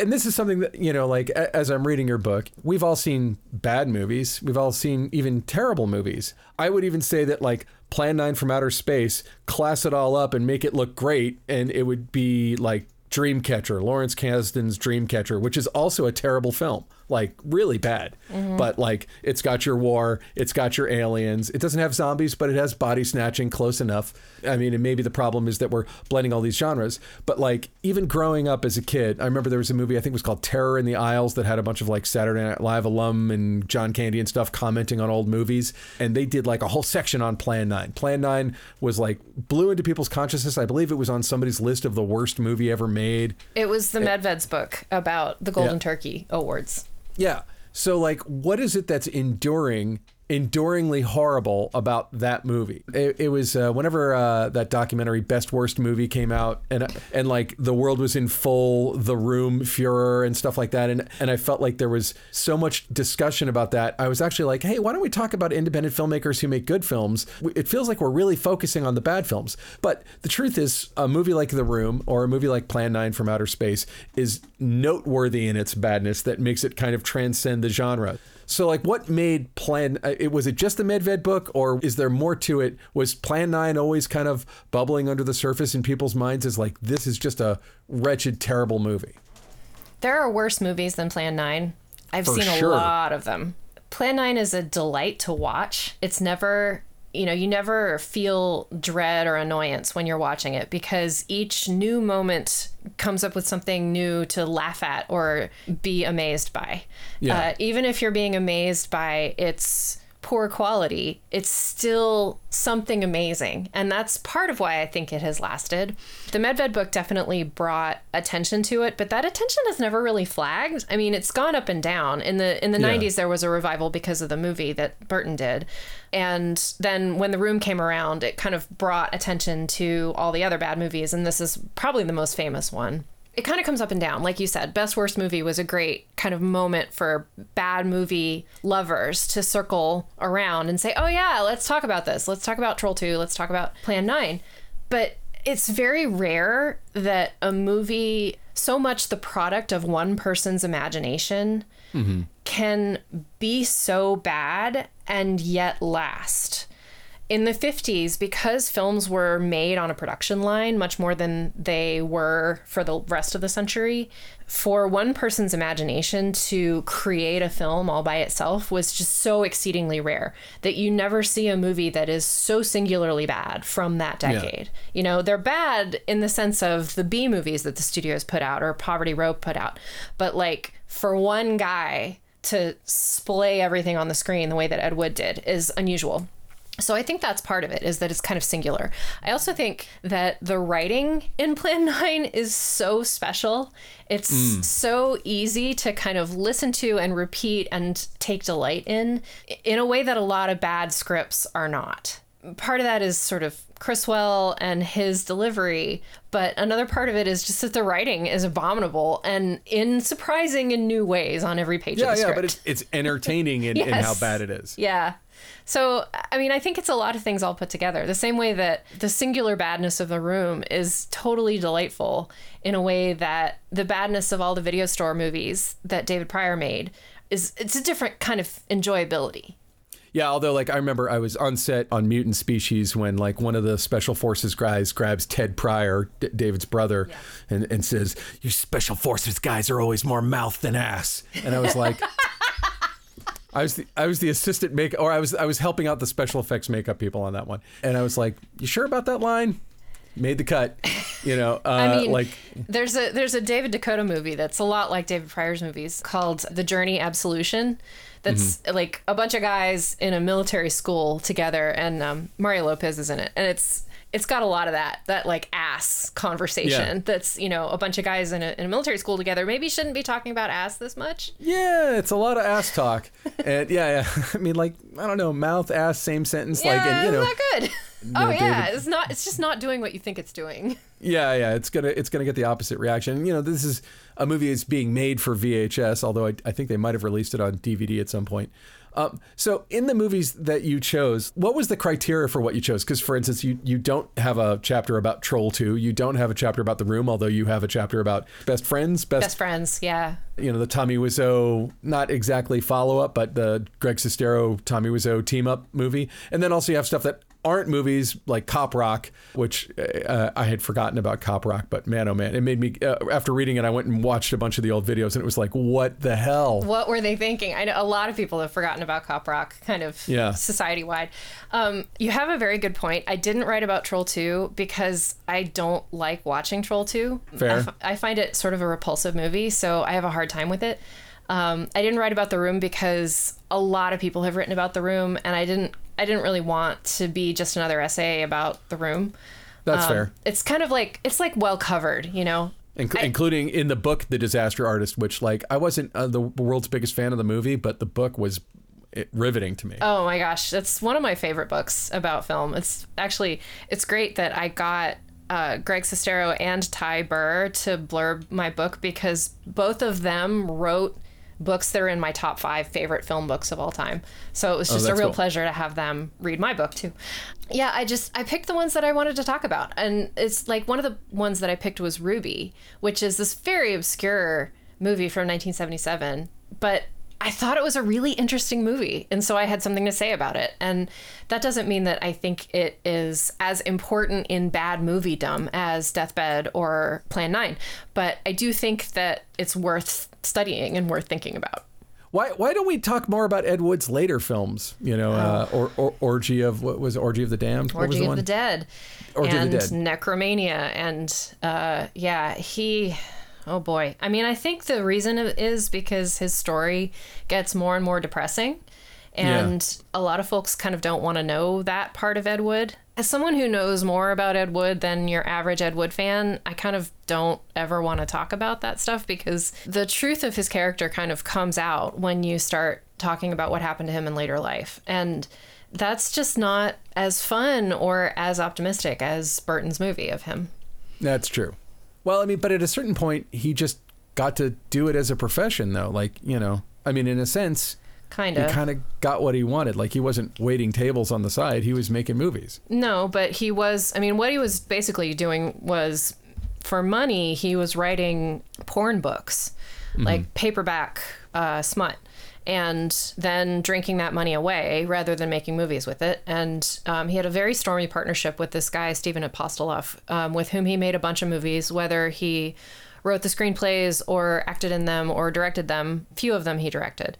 Speaker 2: and this is something that you know like as i'm reading your book we've all seen bad movies. We've all seen even terrible movies. I would even say that like plan 9 from outer space class it all up and make it look great and it would be like dreamcatcher lawrence kasdan's dreamcatcher which is also a terrible film like really bad. Mm-hmm. But like it's got your war it's got your aliens. It doesn't have zombies but it has body snatching close enough. I mean and maybe the problem is that we're blending all these genres. But like even growing up as a kid i remember there was a movie i think it was called terror in the aisles that had a bunch of like saturday night live alum and john candy and stuff commenting on old movies. And they did like a whole section on plan 9 plan 9 was like blew into people's consciousness. I believe it was on somebody's list of the worst movie ever made.
Speaker 5: It was the Medved's book about the Golden
Speaker 2: Yeah.
Speaker 5: Turkey Awards.
Speaker 2: Yeah. So like what is it that's enduring enduringly horrible about that movie? It, it was uh, whenever uh, that documentary Best Worst Movie came out and and like the world was in full the room furor and stuff like that and and I felt like there was so much discussion about that. I was actually like, "Hey, why don't we talk about independent filmmakers who make good films?" It feels like we're really focusing on the bad films. But the truth is a movie like The Room or a movie like Plan 9 from Outer Space is noteworthy in its badness that makes it kind of transcend the genre. So, like, what made Plan? uh, It was it just the Medved book, or is there more to it? Was Plan Nine always kind of bubbling under the surface in people's minds as like this is just a wretched, terrible movie?
Speaker 5: There are worse movies than Plan 9. I've
Speaker 2: For
Speaker 5: seen a lot of them. Plan 9 is a delight to watch. It's never, you know, you never feel dread or annoyance when you're watching it because each new moment comes up with something new to laugh at or be amazed by.
Speaker 2: Yeah.
Speaker 5: Uh, even if you're being amazed by its poor quality, it's still something amazing. And that's part of why I think it has lasted. The Medved book definitely brought attention to it, but that attention has never really flagged. I mean, it's gone up and down. In the in the
Speaker 2: Yeah.
Speaker 5: 90s there was a revival because of the movie that Burton did. And then when The Room came around, it kind of brought attention to all the other bad movies and this is probably the most famous one it kind of comes up and down. Like you said, Best Worst Movie was a great kind of moment for bad movie lovers to circle around and say, oh, yeah, let's talk about this. Let's talk about Troll 2. Let's talk about Plan 9. But it's very rare that a movie, so much the product of one person's imagination, mm-hmm. can be so bad and yet last. In the 50s, because films were made on a production line much more than they were for the rest of the century, for one person's imagination to create a film all by itself was just so exceedingly rare that you never see a movie that is so singularly bad from that decade. You know, they're bad in the sense of the B movies that the studios put out or Poverty Row put out. But like for one guy to splay everything on the screen the way that Ed Wood did is unusual. So I think that's part of it is that it's kind of singular. I also think that the writing in Plan 9 is so special. It's mm. so easy to kind of listen to and repeat and take delight in in a way that a lot of bad scripts are not. Part of that is sort of Criswell and his delivery, but another part of it is just that the writing is abominable and in surprising and new ways on every page
Speaker 2: Yeah,
Speaker 5: of the
Speaker 2: yeah, but it's it's entertaining in, in how bad it is.
Speaker 5: Yeah. So, I mean, I think it's a lot of things all put together. The same way that the singular badness of the room is totally delightful in a way that the badness of all the video store movies that David Prior made is it's a different kind of enjoyability.
Speaker 2: Yeah, although like I remember I was on set on Mutant Species when like one of the special forces guys grabs Ted Prior, D- David's brother, and, and says, "You special forces guys are always more mouth than ass." And I was like, I was the I was the assistant make or I was I was helping out the special effects makeup people on that one, and I was like, "You sure about that line?" Made the cut, you know. Uh,
Speaker 5: I mean,
Speaker 2: like
Speaker 5: there's a there's a David DeCoteau movie that's a lot like David Prior's movies called The Journey Absolution. That's
Speaker 2: Mm-hmm.
Speaker 5: like a bunch of guys in a military school together, and um, Mario Lopez is in it, and it's it's got a lot of that that like ass conversation.
Speaker 2: Yeah.
Speaker 5: That's you know a bunch of guys in a, in a military school together. Maybe shouldn't be talking about ass this much.
Speaker 2: Yeah, it's a lot of ass talk, and yeah, yeah. I mean, like I don't know, mouth, ass, same sentence. like,
Speaker 5: yeah,
Speaker 2: and you know,
Speaker 5: not good. Oh
Speaker 2: know,
Speaker 5: yeah,
Speaker 2: David-
Speaker 5: it's not. It's just not doing what you think it's doing.
Speaker 2: yeah, yeah. It's gonna, it's gonna get the opposite reaction. You know, this is a movie that's being made for VHS, although I, I think they might have released it on DVD at some point. Um, so, in the movies that you chose, what was the criteria for what you chose? Because, for instance, you you don't have a chapter about Troll Two, you don't have a chapter about The Room, although you have a chapter about Best Friends, Best
Speaker 5: Best friends, yeah.
Speaker 2: you know the Tommy Wiseau, not exactly follow up, but the Greg Sestero Tommy Wiseau team up movie, and then also you have stuff that aren't movies like Cop Rock, which uh, I had forgotten about Cop Rock, but man, oh man, it made me uh, after reading it, I went and watched a bunch of the old videos, and it was like, what the hell?
Speaker 5: What were they thinking? I know a lot of people have forgotten about Cop Rock, kind of
Speaker 2: Yeah.
Speaker 5: society wide. Um, you have a very good point. I didn't write about Troll 2 because I don't like watching Troll 2.
Speaker 2: Fair.
Speaker 5: I, f- I find it sort of a repulsive movie, so I have a hard time with it. Um, I didn't write about The Room because a lot of people have written about The Room, and I didn't. I didn't really want to be just another essay about The Room.
Speaker 2: That's
Speaker 5: Um,
Speaker 2: fair.
Speaker 5: It's kind of like it's like well covered, you know.
Speaker 2: Inc-
Speaker 5: I-
Speaker 2: including in the book, The Disaster Artist, which like I wasn't uh, the world's biggest fan of the movie, but the book was eh, riveting to me.
Speaker 5: Oh my gosh, that's one of my favorite books about film. It's actually it's great that I got uh, Greg Sestero and Ty Burr to blurb my book because both of them wrote books that are in my top five favorite film books of all time. So it was oh, just a real
Speaker 2: cool.
Speaker 5: pleasure to have them read my book too. Yeah, I just I picked the ones that I wanted to talk about, and it's like one of the ones that I picked was Ruby, which is this very obscure movie from 1977, but I thought it was a really interesting movie, and so I had something to say about it. And that doesn't mean that I think it is as important in bad moviedom as Deathbed or Plan 9, but I do think that it's worth studying and worth thinking about.
Speaker 2: Why why don't we talk more about Ed Wood's later films? You know, uh, or, or orgy of what was it, orgy of the damned? what was
Speaker 5: Orgy
Speaker 2: the
Speaker 5: of the Dead
Speaker 2: Orgy of
Speaker 5: and
Speaker 2: the Dead.
Speaker 5: Necromania and uh, yeah, he. Oh boy. I mean, I think the reason is because his story gets more and more depressing. And a lot of folks kind of don't want to know that part of Ed Wood. As someone who knows more about Ed Wood than your average Ed Wood fan, I kind of don't ever want to talk about that stuff because the truth of his character kind of comes out when you start talking about what happened to him in later life. And that's just not as fun or as optimistic as Burton's movie of him.
Speaker 2: That's true. Well, I mean, but at a certain point, he just got to do it as a profession, though. Like, you know, I mean, in a sense,
Speaker 5: Kind of.
Speaker 2: he kind of got what he wanted. Like, he wasn't waiting tables on the side; he was making movies.
Speaker 5: No, but he was, I mean, what he was basically doing was for money, he was writing porn books, like paperback uh, smut. And then drinking that money away rather than making movies with it. And um, he had a very stormy partnership with this guy, Stephen Apostolof, um, with whom he made a bunch of movies, whether he wrote the screenplays or acted in them or directed them. Few of them he directed.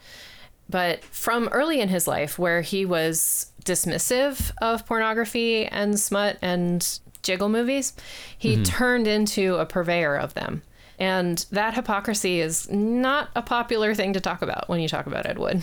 Speaker 5: But from early in his life, where he was dismissive of pornography and smut and jiggle movies, he turned into a purveyor of them. And that hypocrisy is not a popular thing to talk about when you talk about Ed Wood.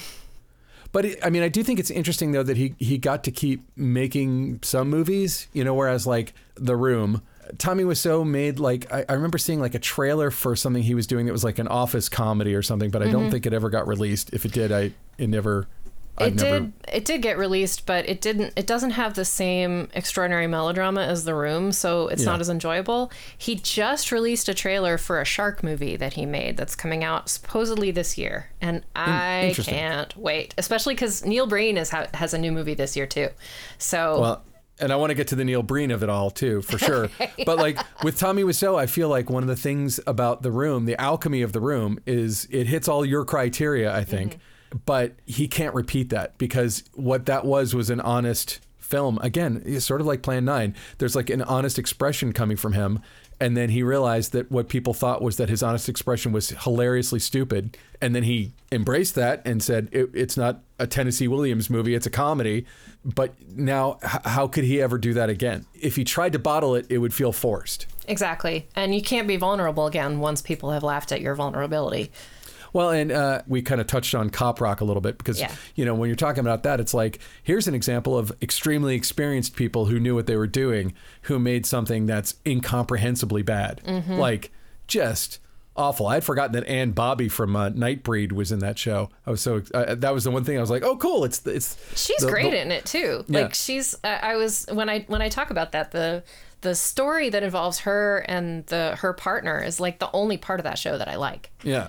Speaker 2: But it, I mean, I do think it's interesting though that he he got to keep making some movies, you know, whereas like The Room, Tommy Wiseau made like I, I remember seeing like a trailer for something he was doing that was like an office comedy or something, but I don't mm-hmm. think it ever got released. If it did, I it never. I
Speaker 5: it
Speaker 2: never,
Speaker 5: did it did get released, but it didn't it doesn't have the same extraordinary melodrama as The Room, so it's
Speaker 2: Yeah.
Speaker 5: not as enjoyable. He just released a trailer for a shark movie that he made that's coming out supposedly this year, and I can't wait, especially cuz Neil Breen is ha- has a new movie this year too. So
Speaker 2: Well, and I want to get to the Neil Breen of it all too, for sure. But like with Tommy Wiseau, I feel like one of the things about the room, the alchemy of the room, is it hits all your criteria. I think, mm-hmm. But he can't repeat that because what that was was an honest film. Again, it's sort of like Plan Nine. There's like an honest expression coming from him. And then he realized that what people thought was that his honest expression was hilariously stupid. And then he embraced that and said, it, it's not a Tennessee Williams movie, it's a comedy. But now, h- how could he ever do that again? If he tried to bottle it, it would feel forced.
Speaker 5: exactly. And you can't be vulnerable again once people have laughed at your vulnerability.
Speaker 2: Well, and uh, we kind of touched on cop rock a little bit because,
Speaker 5: Yeah.
Speaker 2: you know, when you're talking about that, it's like, here's an example of extremely experienced people who knew what they were doing, who made something that's incomprehensibly bad.
Speaker 5: Mm-hmm.
Speaker 2: Like, just awful. I'd forgotten that Anne Bobby from uh, Nightbreed was in that show. I was so, uh, that was the one thing I was like, oh, cool. It's, it's,
Speaker 5: She's
Speaker 2: the-
Speaker 5: great
Speaker 2: the-
Speaker 5: in it too.
Speaker 2: Yeah.
Speaker 5: Like she's I I was when I when I talk about that the the story that involves her and the her partner is like the only part of that show that I like.
Speaker 2: Yeah.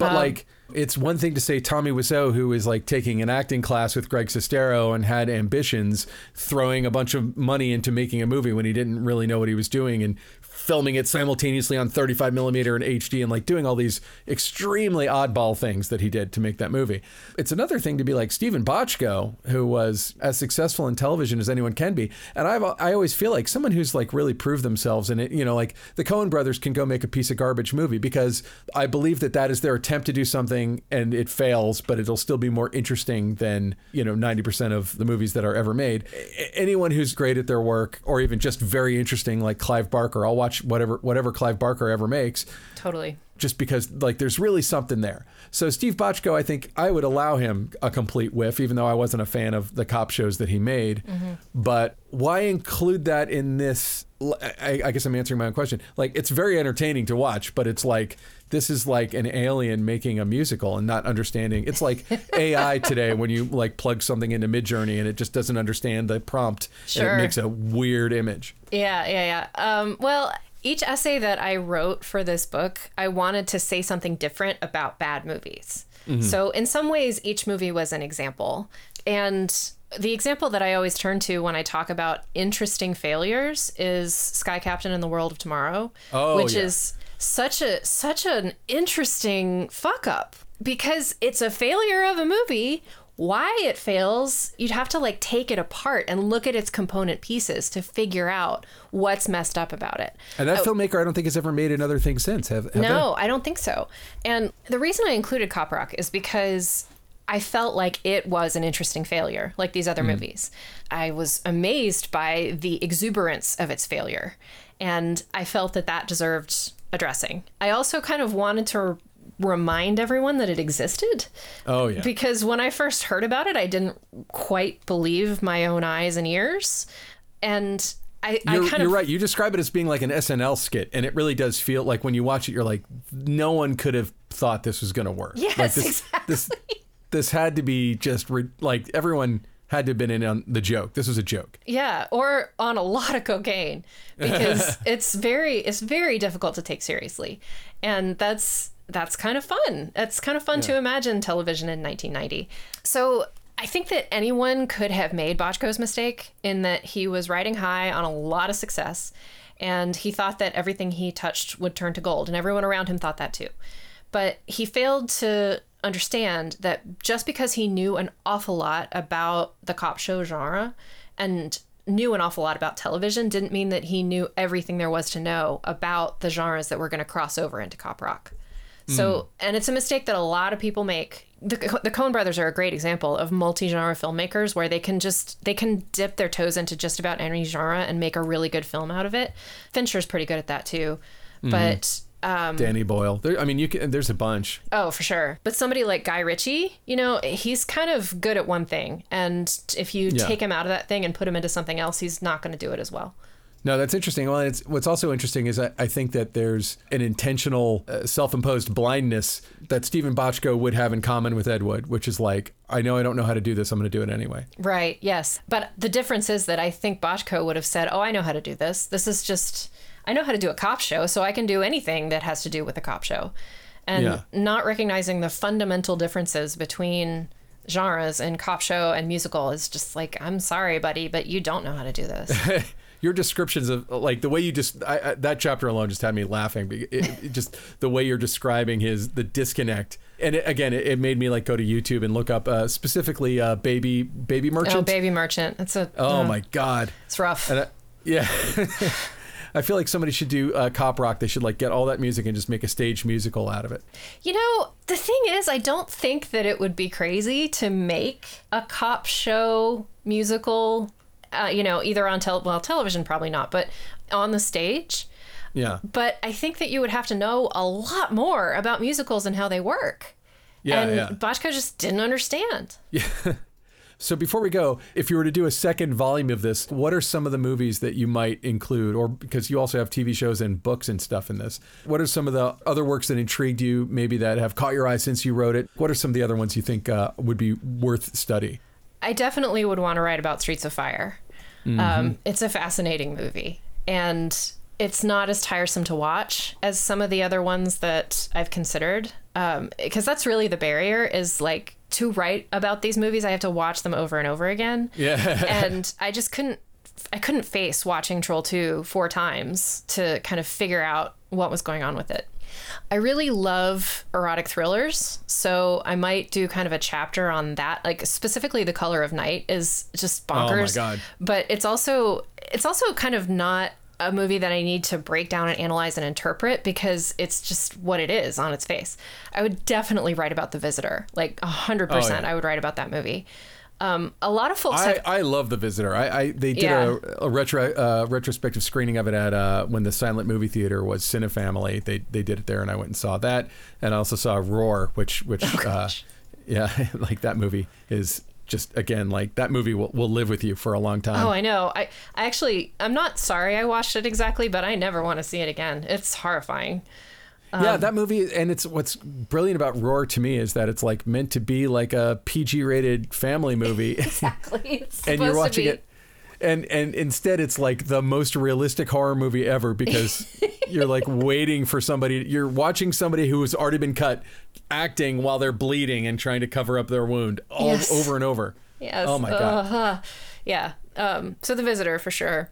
Speaker 5: Um,
Speaker 2: But like, it's one thing to say Tommy Wiseau, who is like taking an acting class with Greg Sestero and had ambitions, throwing a bunch of money into making a movie when he didn't really know what he was doing and filming it simultaneously on 35 millimeter and HD and like doing all these extremely oddball things that he did to make that movie. It's another thing to be like Steven Bochco, who was as successful in television as anyone can be. And I've, I always feel like someone who's like really proved themselves and it, you know, like the Coen brothers can go make a piece of garbage movie because I believe that that is their attempt to do something and it fails, but it'll still be more interesting than, you know, 90% of the movies that are ever made. Anyone who's great at their work or even just very interesting like Clive Barker, I'll watch whatever whatever Clive Barker ever makes
Speaker 5: Totally.
Speaker 2: just because like there's really something there. So Steve Bochco, I think I would allow him a complete whiff, even though I wasn't a fan of the cop shows that he made. But why include that in this? I, I guess I'm answering my own question. Like it's very entertaining to watch, but it's like this is like an alien making a musical and not understanding. It's like AI today when you like plug something into Midjourney and it just doesn't understand the prompt and
Speaker 5: Sure.
Speaker 2: it makes a weird image.
Speaker 5: Yeah, yeah, yeah. Um, well, each essay that I wrote for this book, I wanted to say something different about bad movies. Mm-hmm. So, in some ways, each movie was an example. And the example that I always turn to when I talk about interesting failures is Sky Captain and the World of Tomorrow,
Speaker 2: Oh,
Speaker 5: which
Speaker 2: yeah.
Speaker 5: is such a such an interesting fuck up because it's a failure of a movie why it fails you'd have to like take it apart and look at its component pieces to figure out what's messed up about it
Speaker 2: And that oh. filmmaker, I don't think has ever made another thing since. Have, have they?
Speaker 5: no, I don't think so. And the reason I included Cop Rock is because I felt like it was an interesting failure, like these other hmm. movies. I was amazed by the exuberance of its failure, and I felt that that deserved addressing. I also kind of wanted to remind everyone that it existed
Speaker 2: Oh yeah.
Speaker 5: because when I first heard about it, I didn't quite believe my own eyes and ears, and I, I
Speaker 2: You're,
Speaker 5: kind
Speaker 2: you're
Speaker 5: of
Speaker 2: right. You describe it as being like an SNL skit, and it really does feel like when you watch it, you're like, no one could have thought this was going to work.
Speaker 5: Yes,
Speaker 2: like this,
Speaker 5: exactly.
Speaker 2: This, this had to be just re- like everyone had to have been in on the joke. This was a joke.
Speaker 5: Yeah, or on a lot of cocaine because it's very it's very difficult to take seriously. And that's that's kind of fun. It's kind of fun to imagine television in 1990. So I think that anyone could have made Bochco's mistake in that he was riding high on a lot of success and he thought that everything he touched would turn to gold and everyone around him thought that too. But he failed to understand that just because he knew an awful lot about the cop show genre and knew an awful lot about television didn't mean that he knew everything there was to know about the genres that were going to cross over into cop rock. So, and it's a mistake that a lot of people make. The, the Coen brothers are a great example of multi-genre filmmakers where they can just they can dip their toes into just about any genre and make a really good film out of it. Fincher's pretty good at that too. But um,
Speaker 2: Danny Boyle. There, I mean, you can. There's a bunch.
Speaker 5: Oh, for sure. But somebody like Guy Ritchie, you know, he's kind of good at one thing. And if you
Speaker 2: Yeah.
Speaker 5: take him out of that thing and put him into something else, he's not going to do it as well.
Speaker 2: No, that's interesting. Well, it's what's also interesting is I, I think that there's an intentional uh, self-imposed blindness that Steven Bochco would have in common with Ed Wood, which is like, I know I don't know how to do this. I'm going to do it anyway.
Speaker 5: Right. Yes. But the difference is that I think Bochco would have said, "Oh, I know how to do this. This is just I know how to do a cop show, so I can do anything that has to do with a cop show." And
Speaker 2: Yeah.
Speaker 5: not recognizing the fundamental differences between genres and cop show and musical is just like, "I'm sorry, buddy, but you don't know how to do this."
Speaker 2: Your descriptions of like the way you just I, I, that chapter alone just had me laughing. It, it just the way you're describing his the disconnect, and it, again, it, made me like go to YouTube and look up uh, specifically uh, baby baby merchant.
Speaker 5: oh, Baby Merchant. It's a
Speaker 2: Oh
Speaker 5: uh,
Speaker 2: my god.
Speaker 5: It's rough.
Speaker 2: And I, yeah. I feel like somebody should do uh, cop rock. They should like get all that music and just make a stage musical out of it.
Speaker 5: You know, the thing is, I don't think that it would be crazy to make a cop show musical. Uh, you know, either on tel- well, television probably not, but on the stage.
Speaker 2: Yeah.
Speaker 5: But I think that you would have to know a lot more about musicals and how they work.
Speaker 2: Yeah.
Speaker 5: and
Speaker 2: yeah.
Speaker 5: Bochco just didn't understand. Yeah.
Speaker 2: So before we go, if you were to do a second volume of this, what are some of the movies that you might include? Or because you also have TV shows and books and stuff in this, what are some of the other works that intrigued you, maybe that have caught your eye since you wrote it? What are some of the other ones you think uh, would be worth study?
Speaker 5: I definitely would want to write about Streets of Fire. Um, it's a fascinating movie, and it's not as tiresome to watch as some of the other ones that I've considered. Because that's really the barrier is like to write about these movies, I have to watch them over and over again.
Speaker 2: Yeah.
Speaker 5: and I just couldn't. I couldn't face watching Troll 2 four times to kind of figure out what was going on with it. I really love erotic thrillers, so I might do kind of a chapter on that. Like specifically, The Color of Night is just oh bonkers.
Speaker 2: God.
Speaker 5: But it's also it's also kind of not a movie that I need to break down and analyze and interpret because it's just what it is on its face. I would definitely write about The Visitor, like a hundred oh,
Speaker 2: percent.
Speaker 5: I would write about that movie. Um, a lot of folks
Speaker 2: I,
Speaker 5: have
Speaker 2: I love the visitor. I, I they did
Speaker 5: Yeah.
Speaker 2: a, a retro uh, retrospective screening of it at uh, when the silent movie theater was Cinefamily. They they did it there, and I went and saw that. And I also saw Roar, which which uh,
Speaker 5: Oh, gosh.
Speaker 2: yeah, like that movie is just again like that movie will, will live with you for a long time.
Speaker 5: Oh, I know. I, I actually, I'm not sorry I watched it exactly, but I never want to see it again. It's horrifying.
Speaker 2: Yeah,
Speaker 5: Um,
Speaker 2: that movie, and it's what's brilliant about Roar to me is that it's like meant to be like a PG rated family movie.
Speaker 5: Exactly.
Speaker 2: And you're watching it and and instead it's like the most realistic horror movie ever because you're like waiting for somebody you're watching somebody who has already been cut acting while they're bleeding and trying to cover up their wound all
Speaker 5: Yes.
Speaker 2: over and over
Speaker 5: Yes.
Speaker 2: oh my god
Speaker 5: Uh-huh. Yeah. Um, so the visitor for sure.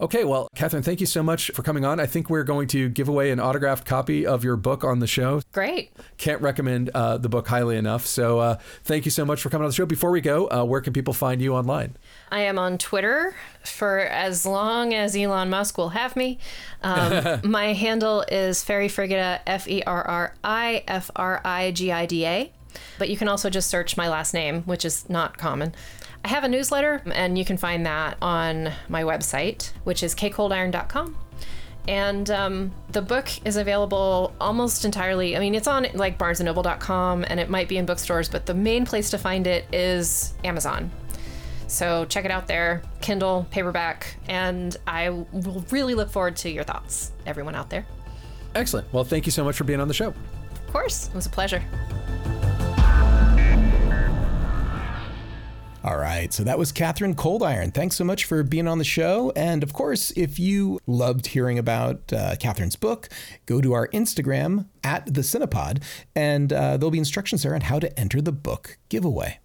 Speaker 2: Okay well Katharine thank you so much for coming on i think we're going to give away an autographed copy of your book on the show
Speaker 5: Great.
Speaker 2: can't recommend uh, the book highly enough so uh, thank you so much for coming on the show before we go uh, where can people find you online
Speaker 5: I am on Twitter for as long as Elon Musk will have me. Um, my handle is Ferry Frigida, F E R R I F R I G I D A. But you can also just search my last name, which is not common. I have a newsletter, and you can find that on my website, which is kcoldiron.com. And um, the book is available almost entirely. I mean, it's on like barnesandnoble.com and it might be in bookstores, but the main place to find it is Amazon. So check it out there, Kindle, paperback, and I will really look forward to your thoughts, everyone out there.
Speaker 2: excellent well thank you so much for being on the show
Speaker 5: Of course, it was a pleasure.
Speaker 1: All right, so that was Katharine Coldiron. Thanks so much for being on the show. And of course, if you loved hearing about uh, Katharine's book, go to our Instagram at the Cinepod, and uh, there'll be instructions there on how to enter the book giveaway.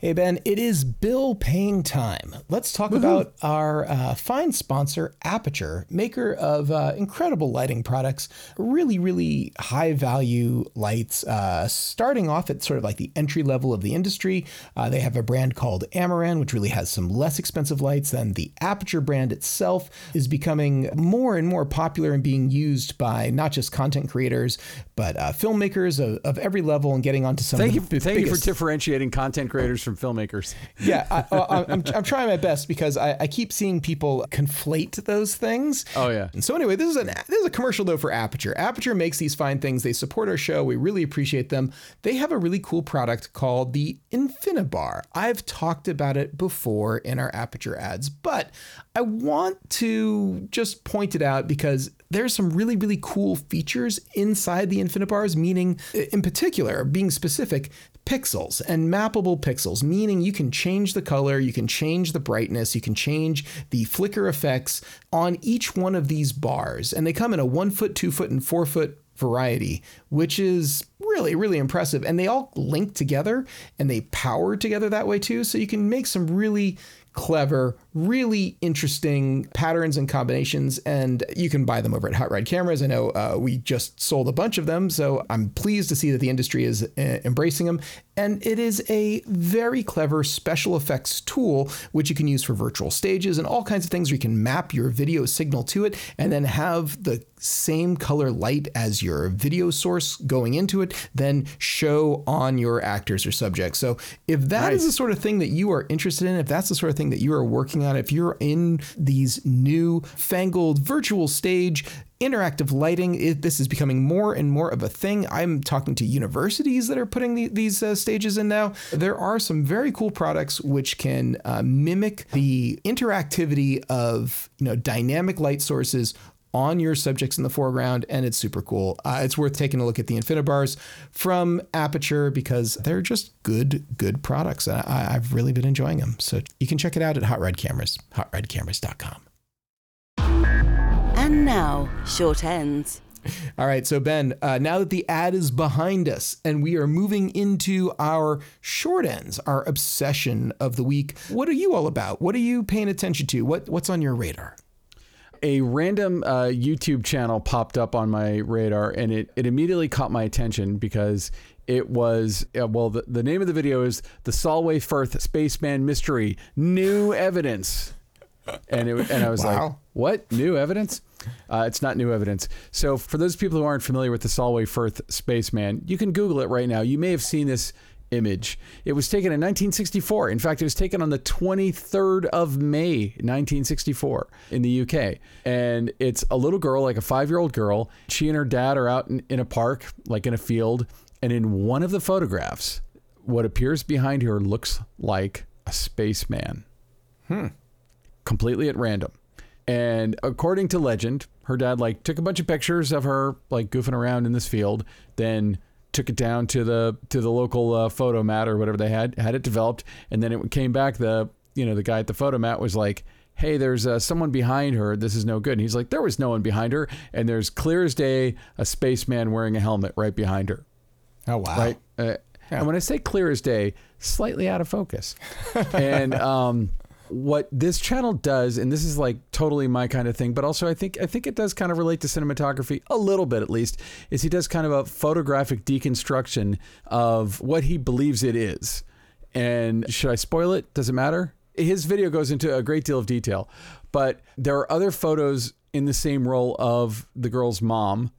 Speaker 1: Hey, Ben, it is bill paying time. Let's talk about our uh, fine sponsor, Aputure, maker of uh, incredible lighting products, really, really high value lights, uh, starting off at sort of like the entry level of the industry. Uh, they have a brand called Amaran, which really has some less expensive lights than the Aputure brand itself, is becoming more and more popular and being used by not just content creators, but uh, filmmakers of, of every level and getting onto some
Speaker 2: Thank you,
Speaker 1: of the
Speaker 2: thank you for differentiating content creators from filmmakers.
Speaker 1: yeah, I, I, I'm, I'm trying my best because I, I keep seeing people conflate those things.
Speaker 2: Oh, yeah.
Speaker 1: And so anyway, this is an this is a commercial though for Aputure. Aputure makes these fine things. They support our show. We really appreciate them. They have a really cool product called the Infinibar. I've talked about it before in our Aputure ads, but I want to just point it out because there's some really really cool features inside the Infinibars. Meaning, in particular, being specific, pixels and mappable pixels, meaning you can change the color, you can change the brightness, you can change the flicker effects on each one of these bars. And they come in a one foot, two foot, and four foot variety, which is really, really impressive. And they all link together and they power together that way too. So you can make some really clever, really interesting patterns and combinations, and you can buy them over at Hot Rod Cameras. I know uh, we just sold a bunch of them, so I'm pleased to see that the industry is uh, embracing them. And it is a very clever special effects tool, which you can use for virtual stages and all kinds of things where you can map your video signal to it and then have the same color light as your video source going into it, then show on your actors or subjects. So if that is
Speaker 2: Nice.
Speaker 1: the sort of thing that you are interested in, if that's the sort of thing that you are working on, if you're in these new fangled virtual stage, interactive lighting, it, this is becoming more and more of a thing. I'm talking to universities that are putting the, these uh, stages in now. There are some very cool products which can uh, mimic the interactivity of you know dynamic light sources on your subjects in the foreground, and it's super cool. Uh, it's worth taking a look at the Infinibars from Aputure because they're just good, good products. And I, I've really been enjoying them. So you can check it out at Hot Rod Cameras, hotrodcameras.com.
Speaker 4: And now, short ends.
Speaker 1: All right, so Ben, uh, now that the ad is behind us and we are moving into our short ends, our obsession of the week, what are you all about? What are you paying attention to? What what's on your radar?
Speaker 2: A random uh, YouTube channel popped up on my radar, and it, it immediately caught my attention because it was uh, well, the, the name of the video is the Solway Firth Spaceman Mystery: New Evidence, and it and I was like, what new evidence? Uh, it's not new evidence. So for those people who aren't familiar with the Solway Firth Spaceman, you can Google it right now. You may have seen this image. It was taken in 1964. In fact, it was taken on the 23rd of May, 1964, in the UK. And it's a little girl, like a five year old girl. She and her dad are out in, in a park, like in a field. And in one of the photographs, what appears behind her looks like a spaceman Hmm. completely at random. And according to legend, her dad like took a bunch of pictures of her like goofing around in this field, then took it down to the to the local uh, photo mat or whatever they had had it developed, and then it came back. The you know the guy at the photo mat was like, "Hey, there's uh, someone behind her. This is no good." And he's like, "There was no one behind her, and there's clear as day a spaceman wearing a helmet right behind her."
Speaker 1: Oh wow!
Speaker 2: right? Uh, And when I say clear as day, slightly out of focus. and um, what this channel does, and this is like totally my kind of thing, but also I think I think it does kind of relate to cinematography a little bit at least. Is he does kind of a photographic deconstruction of what he believes it is. And should I spoil it? Does it matter? His video goes into a great deal of detail, but there are other photos in the same role of the girl's mom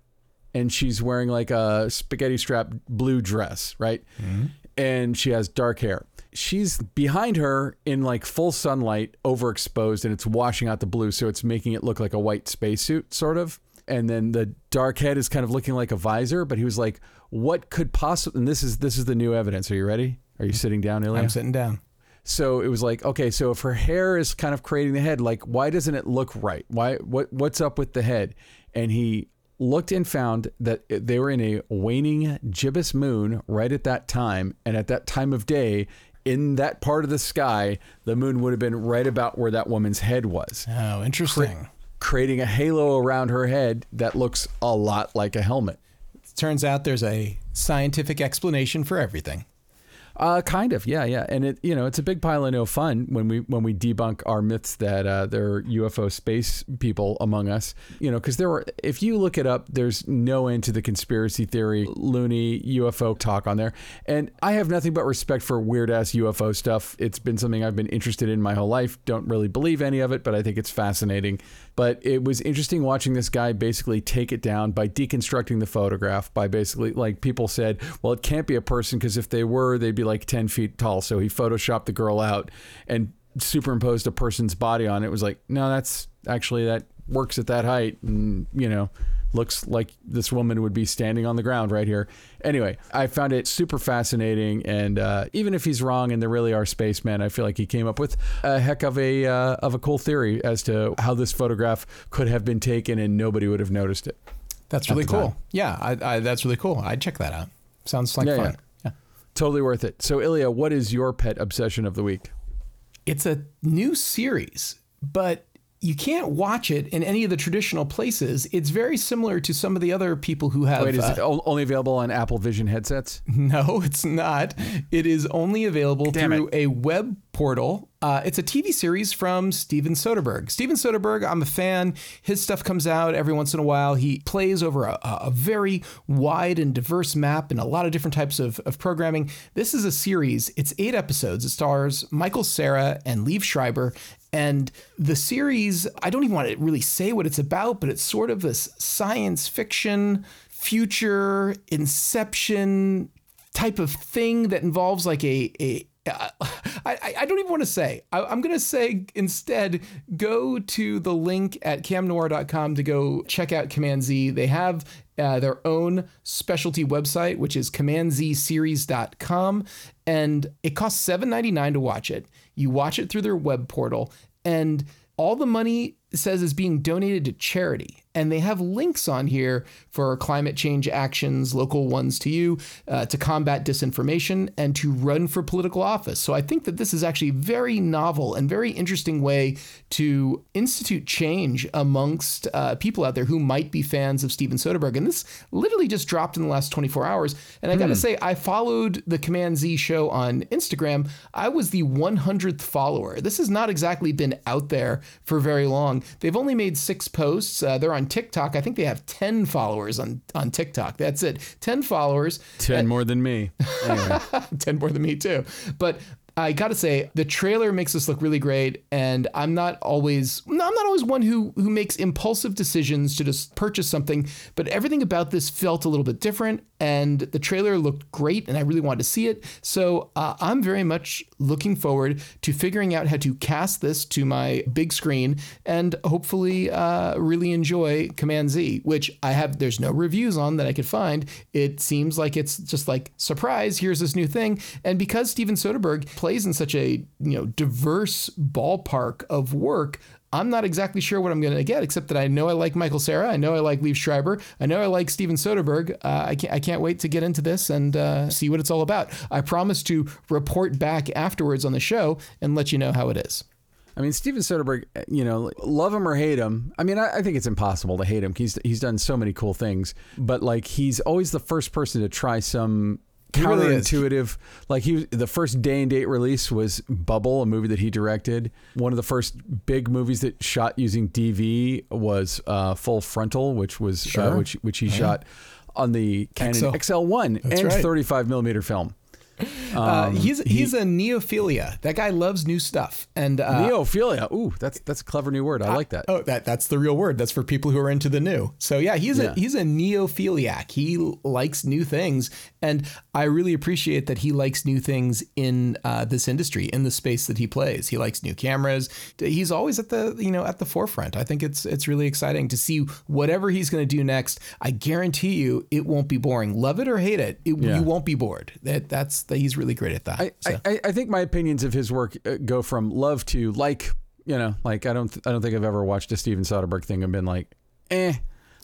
Speaker 2: and she's wearing like a spaghetti strap blue dress, right? Mm-hmm. And she has dark hair. She's behind her in like full sunlight, overexposed, and it's washing out the blue, so it's making it look like a white spacesuit, sort of. And then the dark head is kind of looking like a visor. But he was like, "What could possibly?" And this is this is the new evidence. Are you ready? Are you sitting down, Ilya?
Speaker 1: I'm sitting down.
Speaker 2: So it was like, okay, so if her hair is kind of creating the head, like why doesn't it look right? Why what what's up with the head? And he looked and found that they were in a waning gibbous moon right at that time, and at that time of day, in that part of the sky, the moon would have been right about where that woman's head was,
Speaker 1: Oh, interesting.
Speaker 2: creating a halo around her head that looks a lot like a helmet.
Speaker 1: Turns out there's a scientific explanation for everything.
Speaker 2: Uh, kind of, yeah, yeah, and it you know it's a big pile of no fun when we when we debunk our myths that uh, there are UFO space people among us, you know, because there were if you look it up, there's no end to the conspiracy theory, loony UFO talk on there, and I have nothing but respect for weird ass UFO stuff. It's been something I've been interested in my whole life. Don't really believe any of it, but I think it's fascinating. But it was interesting watching this guy basically take it down by deconstructing the photograph. By basically like people said, well, it can't be a person because if they were, they'd be like 10 feet tall. So he photoshopped the girl out and superimposed a person's body on it. It was like, no, that's actually that works at that height. And, you know, looks like this woman would be standing on the ground right here. Anyway, I found it super fascinating. And uh, even if he's wrong and there really are spacemen, I feel like he came up with a heck of a, uh, of a cool theory as to how this photograph could have been taken and nobody would have noticed it.
Speaker 1: That's really cool.
Speaker 2: time.
Speaker 1: Yeah, I, I, that's really cool. I'd check that out. Sounds like
Speaker 2: Yeah,
Speaker 1: fun.
Speaker 2: yeah.
Speaker 1: yeah.
Speaker 2: Totally worth it. So, Ilya, what is your pet obsession of the week?
Speaker 1: It's a new series, but you can't watch it in any of the traditional places. It's very similar to some of the other people who have.
Speaker 2: Wait, is
Speaker 1: uh,
Speaker 2: it only available on Apple Vision headsets?
Speaker 1: No, it's not. It is only available
Speaker 2: Damn
Speaker 1: through a web portal. Uh, it's a TV series from Steven Soderbergh. Steven Soderbergh, I'm a fan. His stuff comes out every once in a while. He plays over a, a very wide and diverse map and a lot of different types of, of programming. This is a series. It's eight episodes. It stars Michael Cera and Liev Schreiber. And the series, I don't even want to really say what it's about, but it's sort of this science fiction, future, inception type of thing that involves like a a I, I, don't even want to say. I, I'm going to say instead, go to the link at camnoir.com to go check out Command Z. They have uh, their own specialty website, which is commandzseries.com. And it costs $7.99 to watch it. You watch it through their web portal, and all the money says is being donated to charity. And they have links on here for climate change actions, local ones to you, uh, to combat disinformation, and to run for political office. So I think that this is actually a very novel and very interesting way to institute change amongst uh, people out there who might be fans of Steven Soderbergh. And this literally just dropped in the last 24 hours. And I got to say, I followed the Command Z show on Instagram. I was the 100th follower. This has not exactly been out there for very long. They've only made six posts. Uh, they're on TikTok. I think they have 10 followers on, on TikTok. That's it. 10 followers.
Speaker 2: 10 uh, more than me. Anyway.
Speaker 1: 10 more than me too. But I got to say the trailer makes this look really great and I'm not always I'm not always one who who makes impulsive decisions to just purchase something, but everything about this felt a little bit different and the trailer looked great and I really wanted to see it. So uh, I'm very much looking forward to figuring out how to cast this to my big screen and hopefully uh, really enjoy Command Z, which I have there's no reviews on that I could find. It seems like it's just like surprise, here's this new thing. And because Steven Soderbergh plays in such a you know diverse ballpark of work, I'm not exactly sure what I'm going to get, except that I know I like Michael Cera. I know I like Liev Schreiber. I know I like Steven Soderbergh. Uh, I, can't, I can't wait to get into this and uh, see what it's all about. I promise to report back afterwards on the show and let you know how it is.
Speaker 2: I mean, Steven Soderbergh, you know, love him or hate him. I mean, I, I think it's impossible to hate him. He's he's done so many cool things, but like he's always the first person to try some
Speaker 1: He really
Speaker 2: counterintuitive. Like he, the first day and date release was Bubble, a movie that he directed. One of the first big movies that shot using DV was uh, Full Frontal, which was uh, which which he shot on the Canon
Speaker 1: XL.
Speaker 2: XL1 and
Speaker 1: right.
Speaker 2: 35 millimeter film.
Speaker 1: Uh, he's he's a neophilia. That guy loves new stuff. And uh,
Speaker 2: Neophilia. Ooh, that's that's a clever new word. I like that.
Speaker 1: Oh, that that's the real word. That's for people who are into the new. So yeah, he's
Speaker 2: Yeah.
Speaker 1: a he's a neophiliac. He likes new things, and I really appreciate that he likes new things in uh, this industry, in the space that he plays. He likes new cameras. He's always at the you know at the forefront. I think it's it's really exciting to see whatever he's going to do next. I guarantee you, it won't be boring. Love it or hate it, it
Speaker 2: Yeah.
Speaker 1: you won't be bored. That that's that he's really great at that.
Speaker 2: I,
Speaker 1: So.
Speaker 2: I, I think my opinions of his work uh, go from love to like. You know, like I don't I don't think I've ever watched a Steven Soderbergh thing and been like, eh.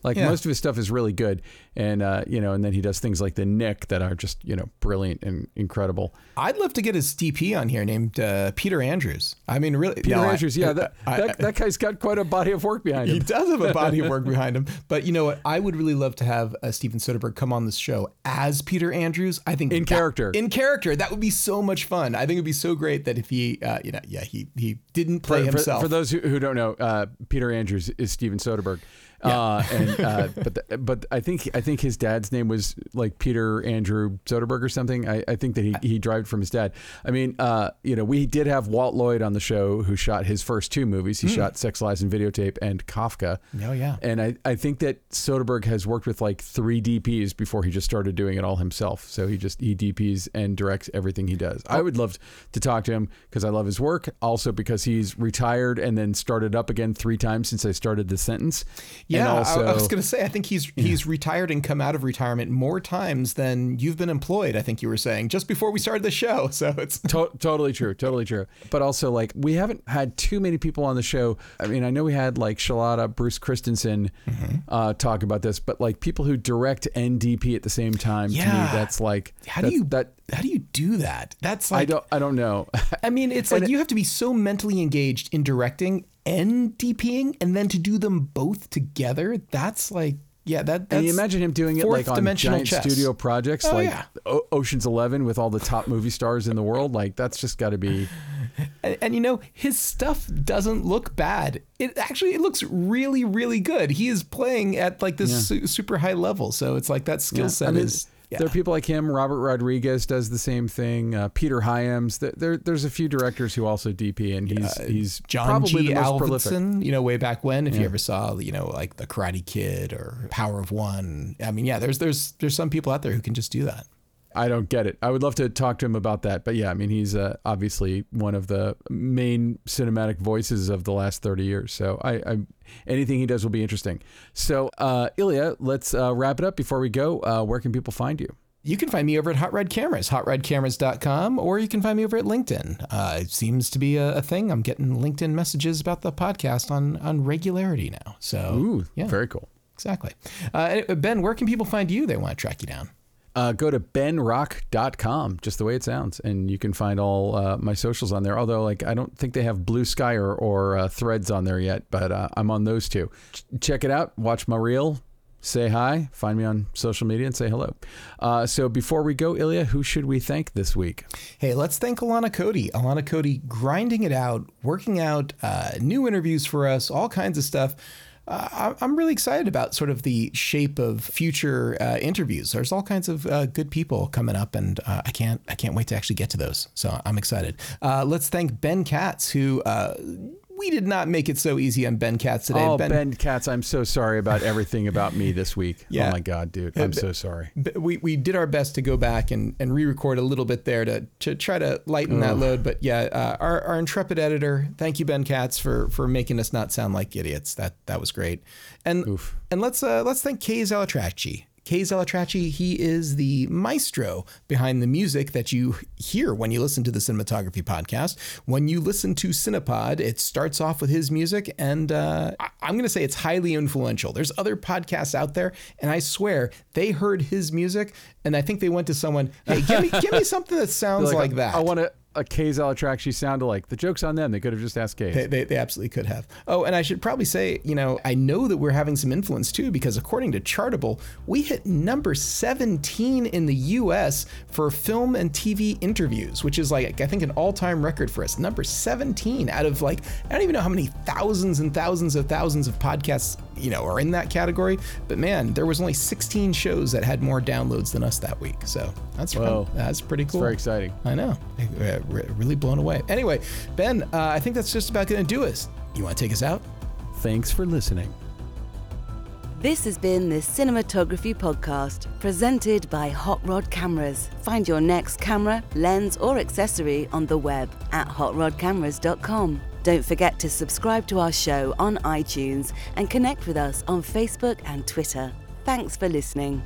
Speaker 2: Like
Speaker 1: Yeah.
Speaker 2: most of his stuff is really good, and uh, you know, and then he does things like the Knick that are just you know brilliant and incredible.
Speaker 1: I'd love to get his DP on here named uh, Peter Andrews. I mean, really,
Speaker 2: Peter
Speaker 1: no, I-
Speaker 2: Andrews, yeah, that,
Speaker 1: I-
Speaker 2: that that guy's got quite a body of work behind him.
Speaker 1: He does have a body of work behind him, but you know what? I would really love to have uh, Steven Soderbergh come on this show as Peter Andrews. I think
Speaker 2: In
Speaker 1: that-
Speaker 2: character.
Speaker 1: in character, that would be so much fun. I think it'd be so great that if he, uh, you know, yeah, he he didn't play
Speaker 2: for, for-
Speaker 1: himself.
Speaker 2: For, those who, who don't know, uh, Peter Andrews is Steven Soderbergh. Uh, and uh, but the, but I think I think his dad's name was like Peter Andrew Soderbergh or something. I, I think that he, he derived from his dad. I mean, uh, you know, we did have Walt Lloyd on the show who shot his first two movies. He shot Sex Lies and Videotape and Kafka.
Speaker 1: Oh, yeah.
Speaker 2: And I, I think that Soderbergh has worked with like three DPs before he just started doing it all himself. So he just he DPs and directs everything he does. I would love to talk to him because I love his work. Also because he's retired and then started up again three times since I started the sentence.
Speaker 1: yeah, I-
Speaker 2: also
Speaker 1: I, was going to say, I think he's he's retired and come out of retirement more times than you've been employed. I think you were saying just before we started the show. So it's
Speaker 2: To- totally true, totally true. But also, like, we haven't had too many people on the show. I mean, I know we had like Shalata, Bruce Christensen
Speaker 1: Mm-hmm.
Speaker 2: uh, talk about this, but like people who direct and DP at the same time, to me,
Speaker 1: Yeah.
Speaker 2: that's like,
Speaker 1: how do you
Speaker 2: that?
Speaker 1: How do you do that? That's like
Speaker 2: I don't, I don't know.
Speaker 1: I mean, it's like you have to be so mentally engaged in directing and DPing, and then to do them both together. That's like, yeah, that. That's
Speaker 2: and you imagine him doing it like on giant
Speaker 1: chess.
Speaker 2: studio projects,
Speaker 1: Oh,
Speaker 2: like
Speaker 1: yeah.
Speaker 2: o- Ocean's Eleven with all the top movie stars in the world. Like that's just got to be.
Speaker 1: And, and you know, his stuff doesn't look bad. It actually it looks really, really good. He is playing at like this su- super high level, so it's like that skill
Speaker 2: Yeah.
Speaker 1: set
Speaker 2: I mean,
Speaker 1: is. Yeah.
Speaker 2: There are people like him. Robert Rodriguez does the same thing. Uh, Peter Hyams. There, there, there's a few directors who also DP, and he's he's
Speaker 1: John
Speaker 2: probably
Speaker 1: G.
Speaker 2: the most prolific.
Speaker 1: Avildsen, you know, way back when, if you ever saw, you know, like the Karate Kid or Power of One. I mean, yeah, there's there's there's some people out there who can just do that.
Speaker 2: I don't get it. I would love to talk to him about that. But yeah, I mean, he's uh, obviously one of the main cinematic voices of the last 30 years. So I, I anything he does will be interesting. So uh, Ilya, let's uh, wrap it up before we go. Uh, where can people find you?
Speaker 1: You can find me over at Hot Rod Cameras, hotrodcameras.com, or you can find me over at LinkedIn. Uh, it seems to be a, a thing. I'm getting LinkedIn messages about the podcast on on regularity now. So,
Speaker 2: Ooh,
Speaker 1: yeah,
Speaker 2: very cool.
Speaker 1: exactly. Uh, ben, where can people find you? They want to track you down.
Speaker 2: Uh, go to benrock.com, just the way it sounds, and you can find all uh, my socials on there. Although, like, I don't think they have Blue Sky or, or uh, Threads on there yet, but uh, I'm on those two. Ch- check it out. Watch my reel. Say hi. Find me on social media and say hello. Uh, so before we go, Ilya, who should we thank this week?
Speaker 1: Hey, let's thank Alana Cody. Alana Cody grinding it out, working out uh, new interviews for us, all kinds of stuff. Uh, I'm really excited about sort of the shape of future uh, interviews. There's all kinds of uh, good people coming up, and uh, I can't I can't wait to actually get to those. So I'm excited. Uh, let's thank Ben Katz, who uh, we did not make it so easy on Ben Katz today.
Speaker 2: Oh, ben, Katz, I'm so sorry about everything about me this week.
Speaker 1: Yeah.
Speaker 2: Oh my God, dude, I'm so sorry.
Speaker 1: We, we did our best to go back and, and re-record a little bit there to, to try to lighten that load. But yeah, uh, our, our intrepid editor, thank you, Ben Katz, for for making us not sound like idiots. That that was great. And
Speaker 2: Oof.
Speaker 1: and let's uh, let's thank Kays Al-Atrakchi. Kays Al-Atrakchi, he is the maestro behind the music that you hear when you listen to the Cinematography podcast. When you listen to Cinepod, it starts off with his music, and uh, I- I'm going to say it's highly influential. There's other podcasts out there, and I swear they heard his music, and I think they went to someone, hey, give me, give me something that sounds like, that.
Speaker 2: I want a, a Kazal track. She sounded like. The joke's on them. They could have just asked Kaz.
Speaker 1: They, they, they absolutely could have. Oh, and I should probably say, you know, I know that we're having some influence too, because according to Chartable, we hit number 17 in the US for film and TV interviews, which is like, I think, an all time record for us. Number 17 out of like, I don't even know how many thousands and thousands of thousands of podcasts, you know, are in that category. But man, there was only 16 shows that had more downloads than us that week. So that's,
Speaker 2: Whoa.
Speaker 1: that's pretty cool.
Speaker 2: Very exciting.
Speaker 1: I know. Really blown away. Anyway, Ben, uh, I think that's just about going to do us. You want to take us out?
Speaker 2: Thanks for listening.
Speaker 4: This has been the Cinematography Podcast, presented by Hot Rod Cameras. Find your next camera, lens, or accessory on the web at hotrodcameras.com. Don't forget to subscribe to our show on iTunes and connect with us on Facebook and Twitter. Thanks for listening.